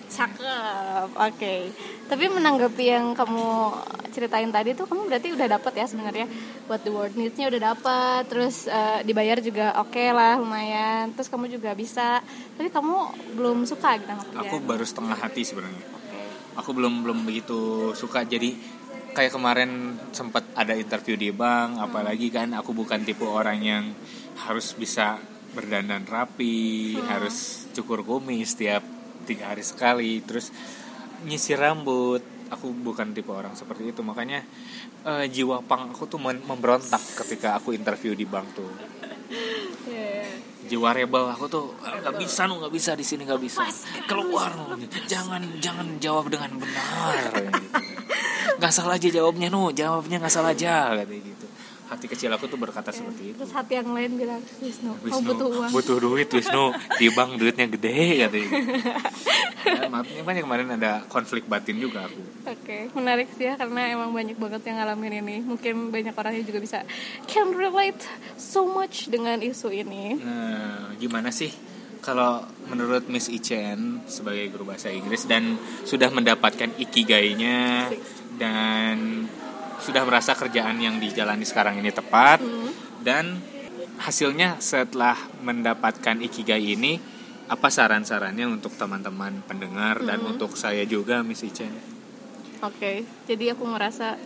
A: cakep. Oke. Tapi menanggapi yang kamu ceritain tadi tuh kamu berarti udah dapet ya sebenarnya buat the world needs-nya udah dapet, terus eh, dibayar juga oke lah lumayan, terus kamu juga bisa. Tapi kamu belum suka gitu
B: aku baru setengah hati sebenarnya
A: Oke.
B: aku belum belum begitu suka jadi kayak kemarin sempat ada interview di bank apalagi kan aku bukan tipe orang yang harus bisa berdandan rapi harus cukur kumis setiap tiga hari sekali terus nyisir rambut aku bukan tipe orang seperti itu makanya eh, jiwa pang aku tuh memberontak ketika aku interview di bank tuh
A: Yeah.
B: jiwa rebel aku tuh "Ah, nggak bisa nu nggak bisa di sini nggak bisa keluar nu jangan jangan jawab dengan benar gitu. nggak salah aja jawabnya nu jawabnya nggak salah aja katanya gitu hati kecil aku tuh berkata seperti itu
A: Terus hati yang lain bilang, Wisnu, kamu
B: Wisnu
A: butuh uang.
B: butuh duit Wisnu di bank duitnya gede katanya (laughs) ya, maafnya banyak kemarin ada konflik batin juga aku
A: Oke, menarik sih ya karena emang banyak banget yang ngalamin ini. Mungkin banyak orang yang juga bisa can relate so much dengan isu ini.
B: Nah, gimana sih kalau menurut Miss Ichen sebagai guru bahasa Inggris dan sudah mendapatkan ikigainya dan sudah merasa kerjaan yang dijalani sekarang ini tepat
A: Hmm.
B: dan hasilnya setelah mendapatkan ikigai ini apa saran-sarannya untuk teman-teman pendengar dan untuk saya juga Miss Ichen?
A: Oke, jadi aku ngerasa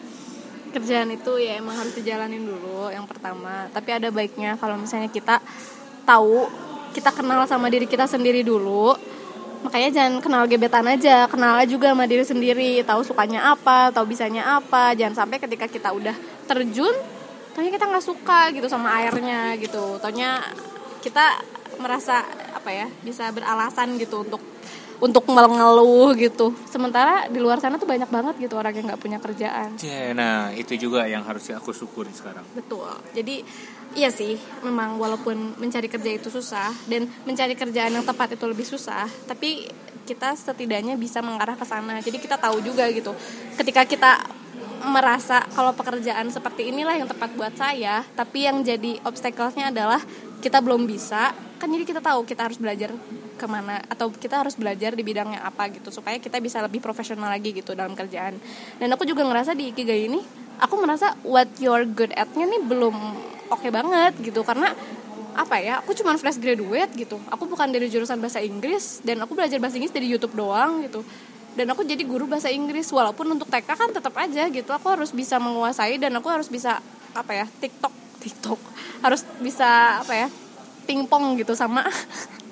A: kerjaan itu ya emang harus dijalanin dulu yang pertama. Tapi ada baiknya kalau misalnya kita tahu, kita kenal sama diri kita sendiri dulu. Makanya jangan kenal gebetan aja, kenal juga sama diri sendiri, tahu sukanya apa, tahu bisanya apa. Jangan sampai ketika kita udah terjun, taunya kita nggak suka gitu sama airnya gitu. Taunya kita merasa apa ya, bisa beralasan gitu untuk untuk mengeluh gitu. Sementara di luar sana tuh banyak banget gitu orang yang nggak punya kerjaan.
B: Nah, itu juga yang harus aku syukuri sekarang.
A: Betul. Jadi iya sih, memang walaupun mencari kerja itu susah dan mencari kerjaan yang tepat itu lebih susah, tapi kita setidaknya bisa mengarah ke sana. Jadi kita tahu juga gitu. Ketika kita merasa kalau pekerjaan seperti inilah yang tepat buat saya, tapi yang jadi obstacle-nya adalah kita belum bisa, kan jadi kita tahu kita harus belajar ke mana atau kita harus belajar di bidangnya apa gitu supaya kita bisa lebih profesional lagi gitu dalam kerjaan dan aku juga ngerasa di ikigai ini aku merasa what you're good at-nya nih belum oke banget gitu. Karena apa ya aku cuma fresh graduate gitu. Aku bukan dari jurusan bahasa Inggris dan aku belajar bahasa Inggris dari YouTube doang gitu. Dan aku jadi guru bahasa Inggris. Walaupun untuk TK kan tetap aja gitu aku harus bisa menguasai dan aku harus bisa apa ya TikTok TikTok. Harus bisa apa ya pingpong gitu sama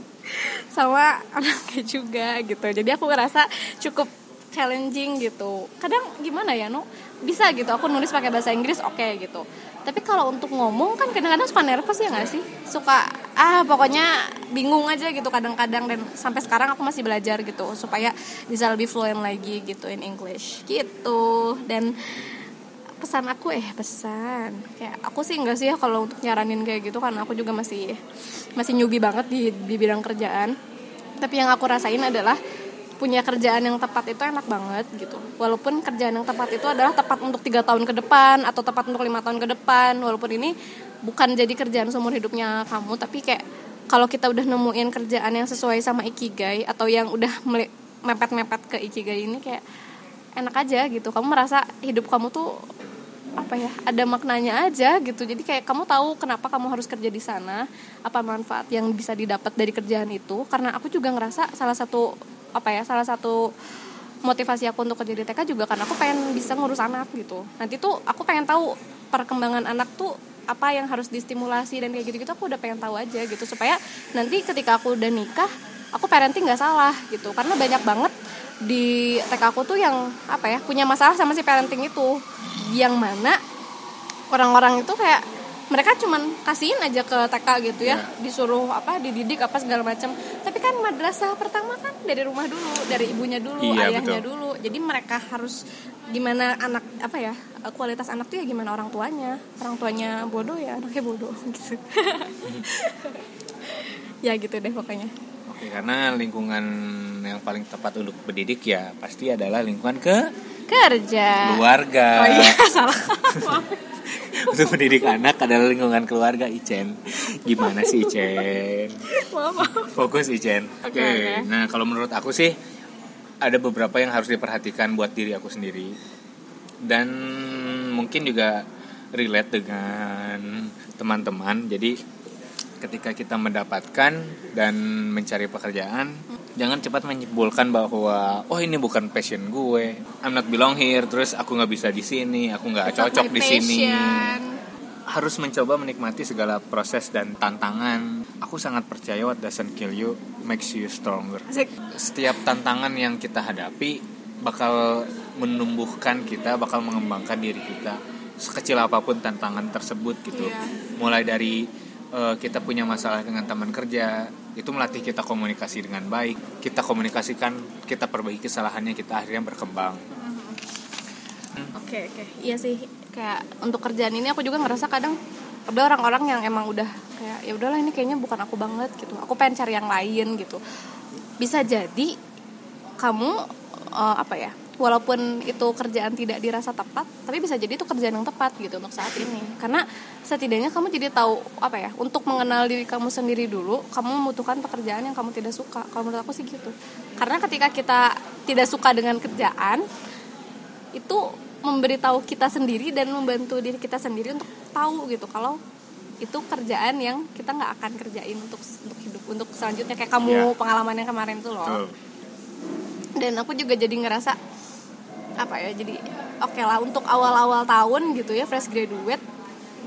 A: (laughs) sama anaknya juga gitu. Jadi aku ngerasa cukup challenging gitu. Kadang gimana ya no bisa gitu aku nulis pakai bahasa Inggris oke gitu tapi kalau untuk ngomong kan kadang-kadang suka nervous ya nggak sih? Suka ah pokoknya bingung aja gitu kadang-kadang. Dan sampai sekarang aku masih belajar gitu supaya bisa lebih fluent lagi gitu in English. Gitu. Dan pesan aku eh pesan. Kayak aku sih enggak sih ya kalau untuk nyaranin kayak gitu karena aku juga masih masih newbie banget di di bidang kerjaan. Tapi yang aku rasain adalah punya kerjaan yang tepat itu enak banget gitu. Walaupun kerjaan yang tepat itu adalah tepat untuk tiga tahun ke depan atau tepat untuk lima tahun ke depan. Walaupun ini bukan jadi kerjaan seumur hidupnya kamu tapi kayak kalau kita udah nemuin kerjaan yang sesuai sama ikigai atau yang udah mepet-mepet ke ikigai ini kayak enak aja gitu. Kamu merasa hidup kamu tuh apa ya ada maknanya aja gitu. Jadi kayak kamu tahu kenapa kamu harus kerja di sana apa manfaat yang bisa didapat dari kerjaan itu. Karena aku juga ngerasa salah satu apa ya salah satu motivasi aku untuk kerja di TK juga karena aku pengen bisa ngurus anak gitu. Nanti tuh aku pengen tahu perkembangan anak tuh apa yang harus distimulasi dan kayak gitu-gitu aku udah pengen tahu aja gitu. Supaya nanti ketika aku udah nikah aku parenting nggak salah gitu. Karena banyak banget di TK aku tuh yang apa ya punya masalah sama si parenting itu. Yang mana orang-orang itu kayak mereka cuman kasihin aja ke TK gitu ya.
B: Ya.
A: disuruh apa dididik apa segala macam. Tapi kan madrasah pertama kan dari rumah dulu dari ibunya dulu
B: Iya,
A: ayahnya
B: betul.
A: dulu. Jadi mereka harus gimana anak apa ya kualitas anak tuh ya gimana orang tuanya. Orang tuanya bodoh ya anaknya bodoh (laughs) gitu. Ya gitu deh pokoknya
B: Oke, karena lingkungan yang paling tepat untuk berdidik ya pasti adalah lingkungan ke
A: kerja
B: keluarga.
A: oh iya (laughs) salah (laughs)
B: untuk mendidik anak adalah lingkungan keluarga Icen. Gimana sih Icen?
A: maaf maaf.
B: Fokus Icen.
A: Oke,
B: Oke.
A: oke.
B: Nah, kalau menurut aku sih ada beberapa yang harus diperhatikan buat diri aku sendiri. Dan mungkin juga relate dengan teman-teman. Jadi ketika kita mendapatkan dan mencari pekerjaan, jangan cepat menyimpulkan bahwa oh ini bukan passion gue. I'm not belong here, terus aku nggak bisa di sini, aku nggak cocok di sini harus mencoba menikmati segala proses dan tantangan. Aku sangat percaya what doesn't kill you makes you stronger. Setiap tantangan yang kita hadapi bakal menumbuhkan kita, bakal mengembangkan diri kita. Sekecil apa pun tantangan tersebut gitu.
A: Iya.
B: Mulai dari eh, kita punya masalah dengan teman kerja, itu melatih kita komunikasi dengan baik. Kita komunikasikan, kita perbaiki kesalahannya, kita akhirnya berkembang.
A: Oke oke iya sih kayak untuk kerjaan ini aku juga ngerasa kadang ada orang-orang yang emang udah kayak ya udahlah ini kayaknya bukan aku banget gitu aku pengen cari yang lain gitu bisa jadi kamu eh, apa ya walaupun itu kerjaan tidak dirasa tepat tapi bisa jadi itu kerjaan yang tepat gitu untuk saat ini. Karena setidaknya kamu jadi tahu apa ya untuk mengenal diri kamu sendiri dulu kamu membutuhkan pekerjaan yang kamu tidak suka. Kalau menurut aku sih gitu. Karena ketika kita tidak suka dengan kerjaan itu memberitahu kita sendiri dan membantu diri kita sendiri untuk tahu gitu kalau itu kerjaan yang kita nggak akan kerjain untuk untuk hidup untuk selanjutnya. Kayak kamu
B: Iya.
A: pengalaman yang kemarin tuh loh.
B: Betul.
A: dan aku juga jadi ngerasa apa ya jadi oke lah untuk awal-awal tahun gitu ya fresh graduate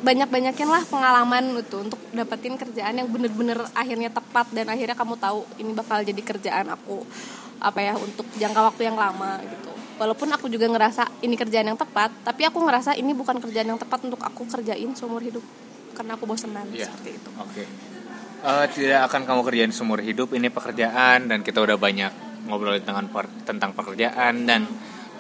A: banyak-banyakin lah pengalaman gitu untuk dapetin kerjaan yang bener-bener akhirnya tepat dan akhirnya kamu tahu ini bakal jadi kerjaan aku apa ya untuk jangka waktu yang lama gitu walaupun aku juga ngerasa ini kerjaan yang tepat tapi aku ngerasa ini bukan kerjaan yang tepat untuk aku kerjain seumur hidup karena aku bosenan
B: Iya.
A: seperti itu
B: Oke. Eh, tidak akan kamu kerjain seumur hidup ini pekerjaan dan kita udah banyak ngobrol tentang per- tentang pekerjaan dan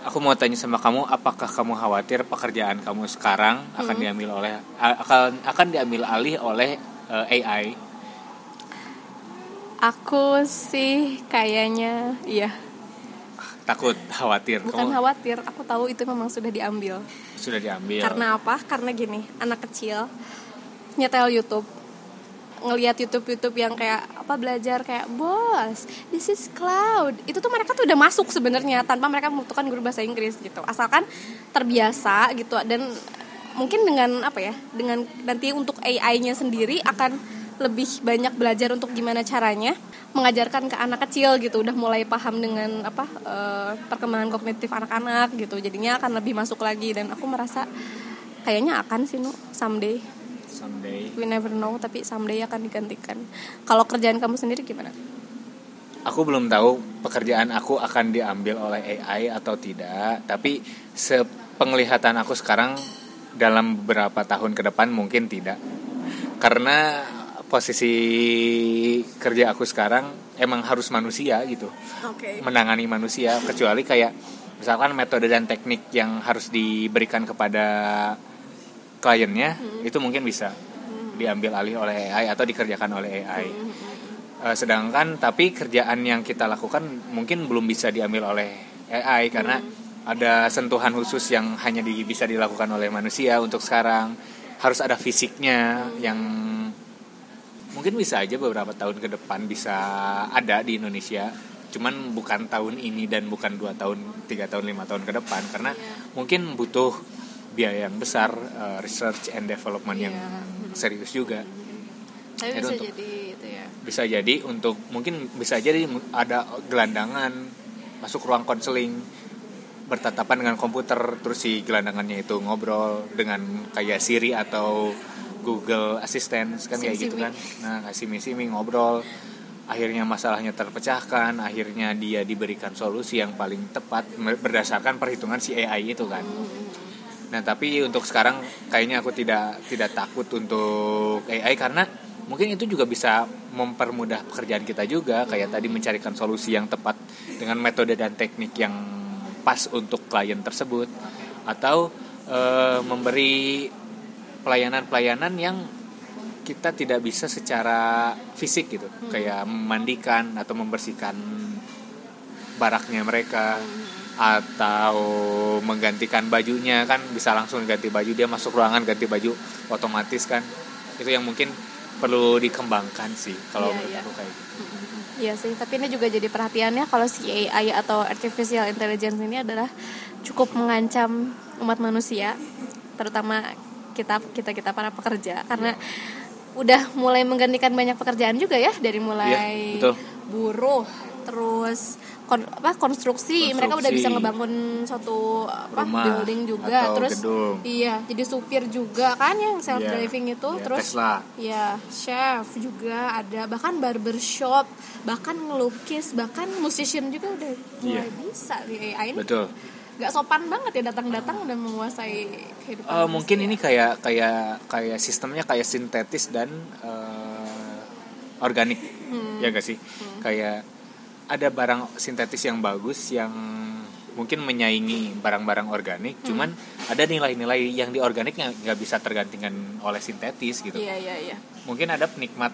B: aku mau tanya sama kamu apakah kamu khawatir pekerjaan kamu sekarang akan diambil oleh akan akan diambil alih oleh eh, AI?
A: aku sih kayaknya iya
B: Takut, khawatir.
A: bukan
B: kamu
A: khawatir aku tahu itu memang sudah diambil
B: sudah diambil.
A: Karena apa? Karena gini, anak kecil nyetel YouTube ngelihat YouTube YouTube yang kayak apa belajar kayak bos this is cloud. Itu tuh mereka tuh udah masuk sebenarnya tanpa mereka membutuhkan guru bahasa Inggris gitu. Asalkan terbiasa gitu. Dan mungkin dengan apa ya dengan nanti untuk AI-nya sendiri akan lebih banyak belajar untuk gimana caranya mengajarkan ke anak kecil gitu. Udah mulai paham dengan apa eh, perkembangan kognitif anak-anak gitu. Jadinya akan lebih masuk lagi. Dan aku merasa kayaknya akan sih nu someday
B: Someday.
A: we never know tapi someday akan digantikan kalau kerjaan kamu sendiri gimana
B: Aku belum tahu pekerjaan aku akan diambil oleh AI atau tidak, tapi sepenglihatan aku sekarang dalam beberapa tahun ke depan mungkin tidak. Karena posisi kerja aku sekarang emang harus manusia gitu.
A: oke
B: Menangani manusia kecuali kayak misalkan metode dan teknik yang harus diberikan kepada kliennya itu mungkin bisa diambil alih oleh AI atau dikerjakan oleh AI. Eh, sedangkan tapi kerjaan yang kita lakukan mungkin belum bisa diambil oleh AI karena ada sentuhan khusus yang hanya di- bisa dilakukan oleh manusia untuk sekarang. Harus ada fisiknya yang mungkin bisa aja beberapa tahun ke depan bisa ada di Indonesia. Cuman bukan tahun ini dan bukan dua tahun tiga tahun lima tahun ke depan. Karena
A: Iya.
B: mungkin butuh biaya yang besar uh, research and development yang
A: Iya.
B: serius juga.
A: Tapi
B: Jadi
A: bisa
B: untuk-
A: jadi itu ya.
B: bisa jadi untuk mungkin bisa jadi ada gelandangan masuk ruang konseling bertatapan dengan komputer terus si gelandangannya itu ngobrol dengan kayak Siri atau Google Assistant kan kayak gitu kan. Nah kasih misi ngobrol akhirnya masalahnya terpecahkan akhirnya dia diberikan solusi yang paling tepat berdasarkan perhitungan si AI itu kan Nah tapi untuk sekarang kayaknya aku tidak tidak takut untuk AI karena mungkin itu juga bisa mempermudah pekerjaan kita juga. Kayak tadi mencarikan solusi yang tepat dengan metode dan teknik yang pas untuk klien tersebut. Atau eh, memberi pelayanan-pelayanan yang kita tidak bisa secara fisik gitu. Kayak memandikan atau membersihkan baraknya mereka atau menggantikan bajunya kan bisa langsung ganti baju dia masuk ruangan ganti baju otomatis kan itu yang mungkin perlu dikembangkan sih kalau
A: Iya,
B: menurut
A: iya.
B: aku kayak gitu.
A: Iya sih, tapi ini juga jadi perhatiannya kalau si AI atau artificial intelligence ini adalah cukup mengancam umat manusia, terutama kita kita kita para pekerja karena udah mulai menggantikan banyak pekerjaan juga ya dari mulai
B: Iya, betul.
A: buruh, terus kon- apa konstruksi, mereka udah bisa
B: Konstruksi.
A: ngebangun suatu apa
B: Rumah
A: building juga,
B: atau
A: terus
B: gedung.
A: iya jadi supir juga kan yang self driving
B: Iya,
A: itu,
B: iya,
A: terus
B: Tesla
A: Ya, chef juga ada, bahkan barbershop, bahkan ngelukis, bahkan musician juga udah mulai
B: Iya.
A: bisa di AI ini.
B: betul
A: Gak sopan banget ya datang-datang udah menguasai kehidupan.
B: Eh, mungkin ini kayak kayak kayak sistemnya kayak sintetis dan eh, organik
A: Hmm.
B: ya gak sih kayak ada barang sintetis yang bagus yang mungkin menyaingi barang-barang organik
A: Hmm.
B: cuman ada nilai-nilai yang di organik yang nggak bisa tergantikan oleh sintetis gitu
A: Iya, iya, iya.
B: mungkin ada penikmat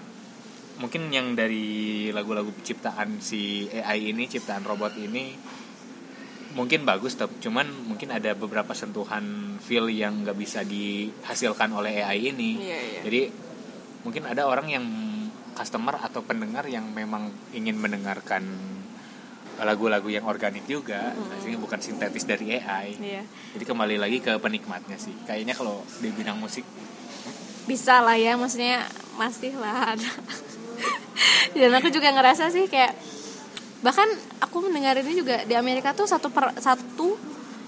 B: mungkin yang dari lagu-lagu ciptaan si AI ini ciptaan robot ini mungkin bagus tapi cuman mungkin ada beberapa sentuhan feel yang nggak bisa dihasilkan oleh AI ini
A: Iya, iya.
B: jadi mungkin ada orang yang customer atau pendengar yang memang ingin mendengarkan lagu-lagu yang organik juga jadi bukan sintetis dari AI
A: Iya.
B: jadi kembali lagi ke penikmatnya sih kayaknya kalau di bidang musik
A: Bisa lah ya, maksudnya masih lah ada. Dan aku juga ngerasa sih kayak bahkan aku mendengar ini juga di Amerika tuh satu per satu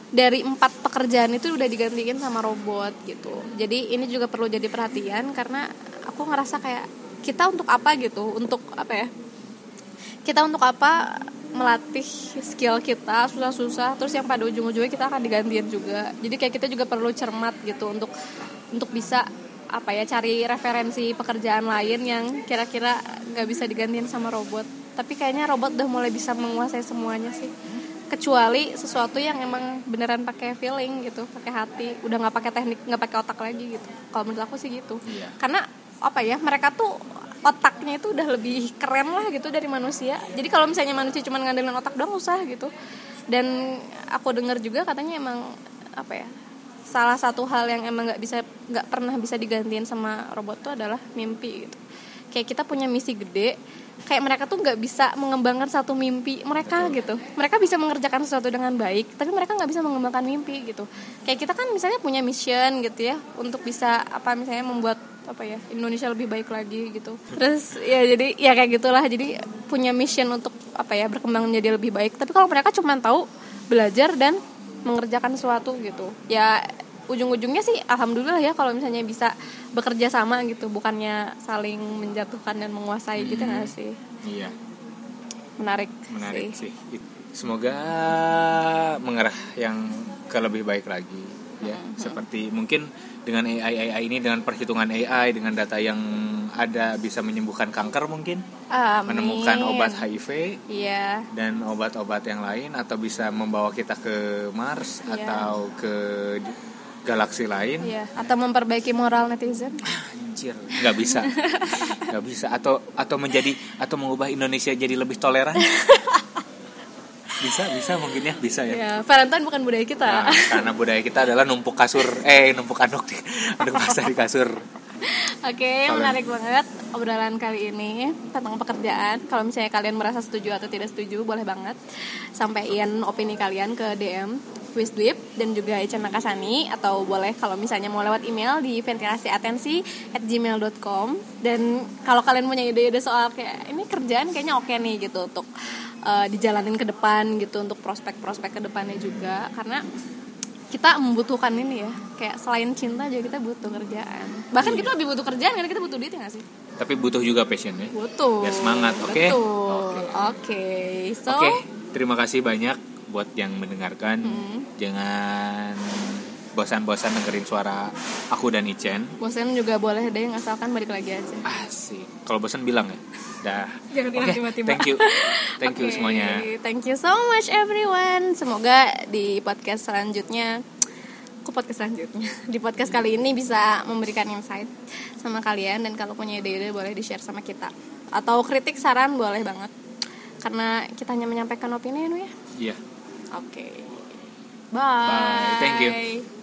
A: dari empat pekerjaan itu udah digantiin sama robot gitu. Jadi ini juga perlu jadi perhatian karena aku ngerasa kayak kita untuk apa gitu, untuk apa ya? Kita untuk apa melatih skill kita? Susah-susah. Terus yang pada ujung-ujungnya kita akan digantiin juga. Jadi kayak kita juga perlu cermat gitu untuk untuk bisa apa ya cari referensi pekerjaan lain yang kira-kira nggak bisa digantiin sama robot. Tapi kayaknya robot udah mulai bisa menguasai semuanya sih. Kecuali sesuatu yang emang beneran pakai feeling gitu pakai hati. Udah nggak pakai teknik nggak pakai otak lagi gitu. Kalau menurut aku sih gitu.
B: Iya.
A: karena apa ya mereka tuh otaknya itu udah lebih keren lah gitu dari manusia. Jadi kalau misalnya manusia cuma ngandelin otak doang usah gitu. Dan aku dengar juga katanya emang apa ya salah satu hal yang emang nggak bisa nggak pernah bisa digantiin sama robot tuh adalah mimpi gitu. Kayak kita punya misi gede kayak mereka tuh nggak bisa mengembangkan satu mimpi mereka gitu. Mereka bisa mengerjakan sesuatu dengan baik tapi mereka nggak bisa mengembangkan mimpi gitu. Kayak kita kan misalnya punya mission gitu ya untuk bisa apa misalnya membuat apa ya Indonesia lebih baik lagi gitu. Terus ya jadi ya kayak gitulah. Jadi punya mission untuk apa ya berkembang menjadi lebih baik. Tapi kalau mereka cuma tahu belajar dan mengerjakan sesuatu gitu ya ujung-ujungnya sih alhamdulillah ya kalau misalnya bisa bekerja sama gitu bukannya saling menjatuhkan dan menguasai gitu nggak sih
B: iya
A: menarik,
B: menarik
A: sih.
B: sih. Semoga mengarah yang ke lebih baik lagi ya. Seperti mungkin dengan AI AI ini dengan perhitungan AI dengan data yang ada bisa menyembuhkan kanker mungkin,
A: Amin.
B: menemukan obat HIV
A: iya
B: dan obat-obat yang lain atau bisa membawa kita ke Mars
A: Iya.
B: atau ke galaksi lain.
A: iya atau memperbaiki moral netizen
B: Anjir, nggak bisa, nggak bisa. Atau atau menjadi atau mengubah Indonesia jadi lebih toleran. bisa bisa mungkin ya bisa ya
A: Ya, Valentine bukan budaya kita.
B: Nah, karena budaya kita adalah numpuk kasur eh numpuk anduk di anduk basah di kasur
A: Oke,
B: Kalian-
A: menarik banget obrolan kali ini tentang pekerjaan. Kalau misalnya kalian merasa setuju atau tidak setuju, boleh banget sampaikan opini kalian ke DM Wisdwip dan juga Ica Nakasani. Atau boleh kalau misalnya mau lewat email di ventilasiatensi at gmail.com dan kalau kalian punya ide-ide soal kayak ini kerjaan kayaknya oke nih gitu untuk eh, dijalanin ke depan gitu untuk prospek-prospek ke depannya juga. Karena kita membutuhkan ini ya. Kayak selain cinta juga kita butuh kerjaan. Bahkan kita lebih butuh kerjaan karena kita butuh duit ya nggak sih?
B: Tapi butuh juga passion ya.
A: Butuh.
B: Biar semangat, oke? Oke.
A: so
B: oke terima kasih banyak buat yang mendengarkan.
A: Hmm.
B: jangan bosan-bosan dengerin suara aku dan Ichen.
A: Bosan juga boleh deh asalkan balik lagi aja.
B: Asik. Kalau bosan bilang ya? Dah.
A: Jangan
B: Oke,
A: tiba-tiba.
B: thank you. Thank you
A: Oke,
B: semuanya.
A: thank you so much everyone. Semoga di podcast selanjutnya Kok podcast selanjutnya? (laughs) Di podcast kali ini bisa memberikan insight sama kalian dan kalau punya ide-ide boleh di share sama kita. Atau kritik saran boleh banget. Karena kita hanya menyampaikan opini ya ya
B: iya.
A: Oke. Bye.
B: Bye. Thank you.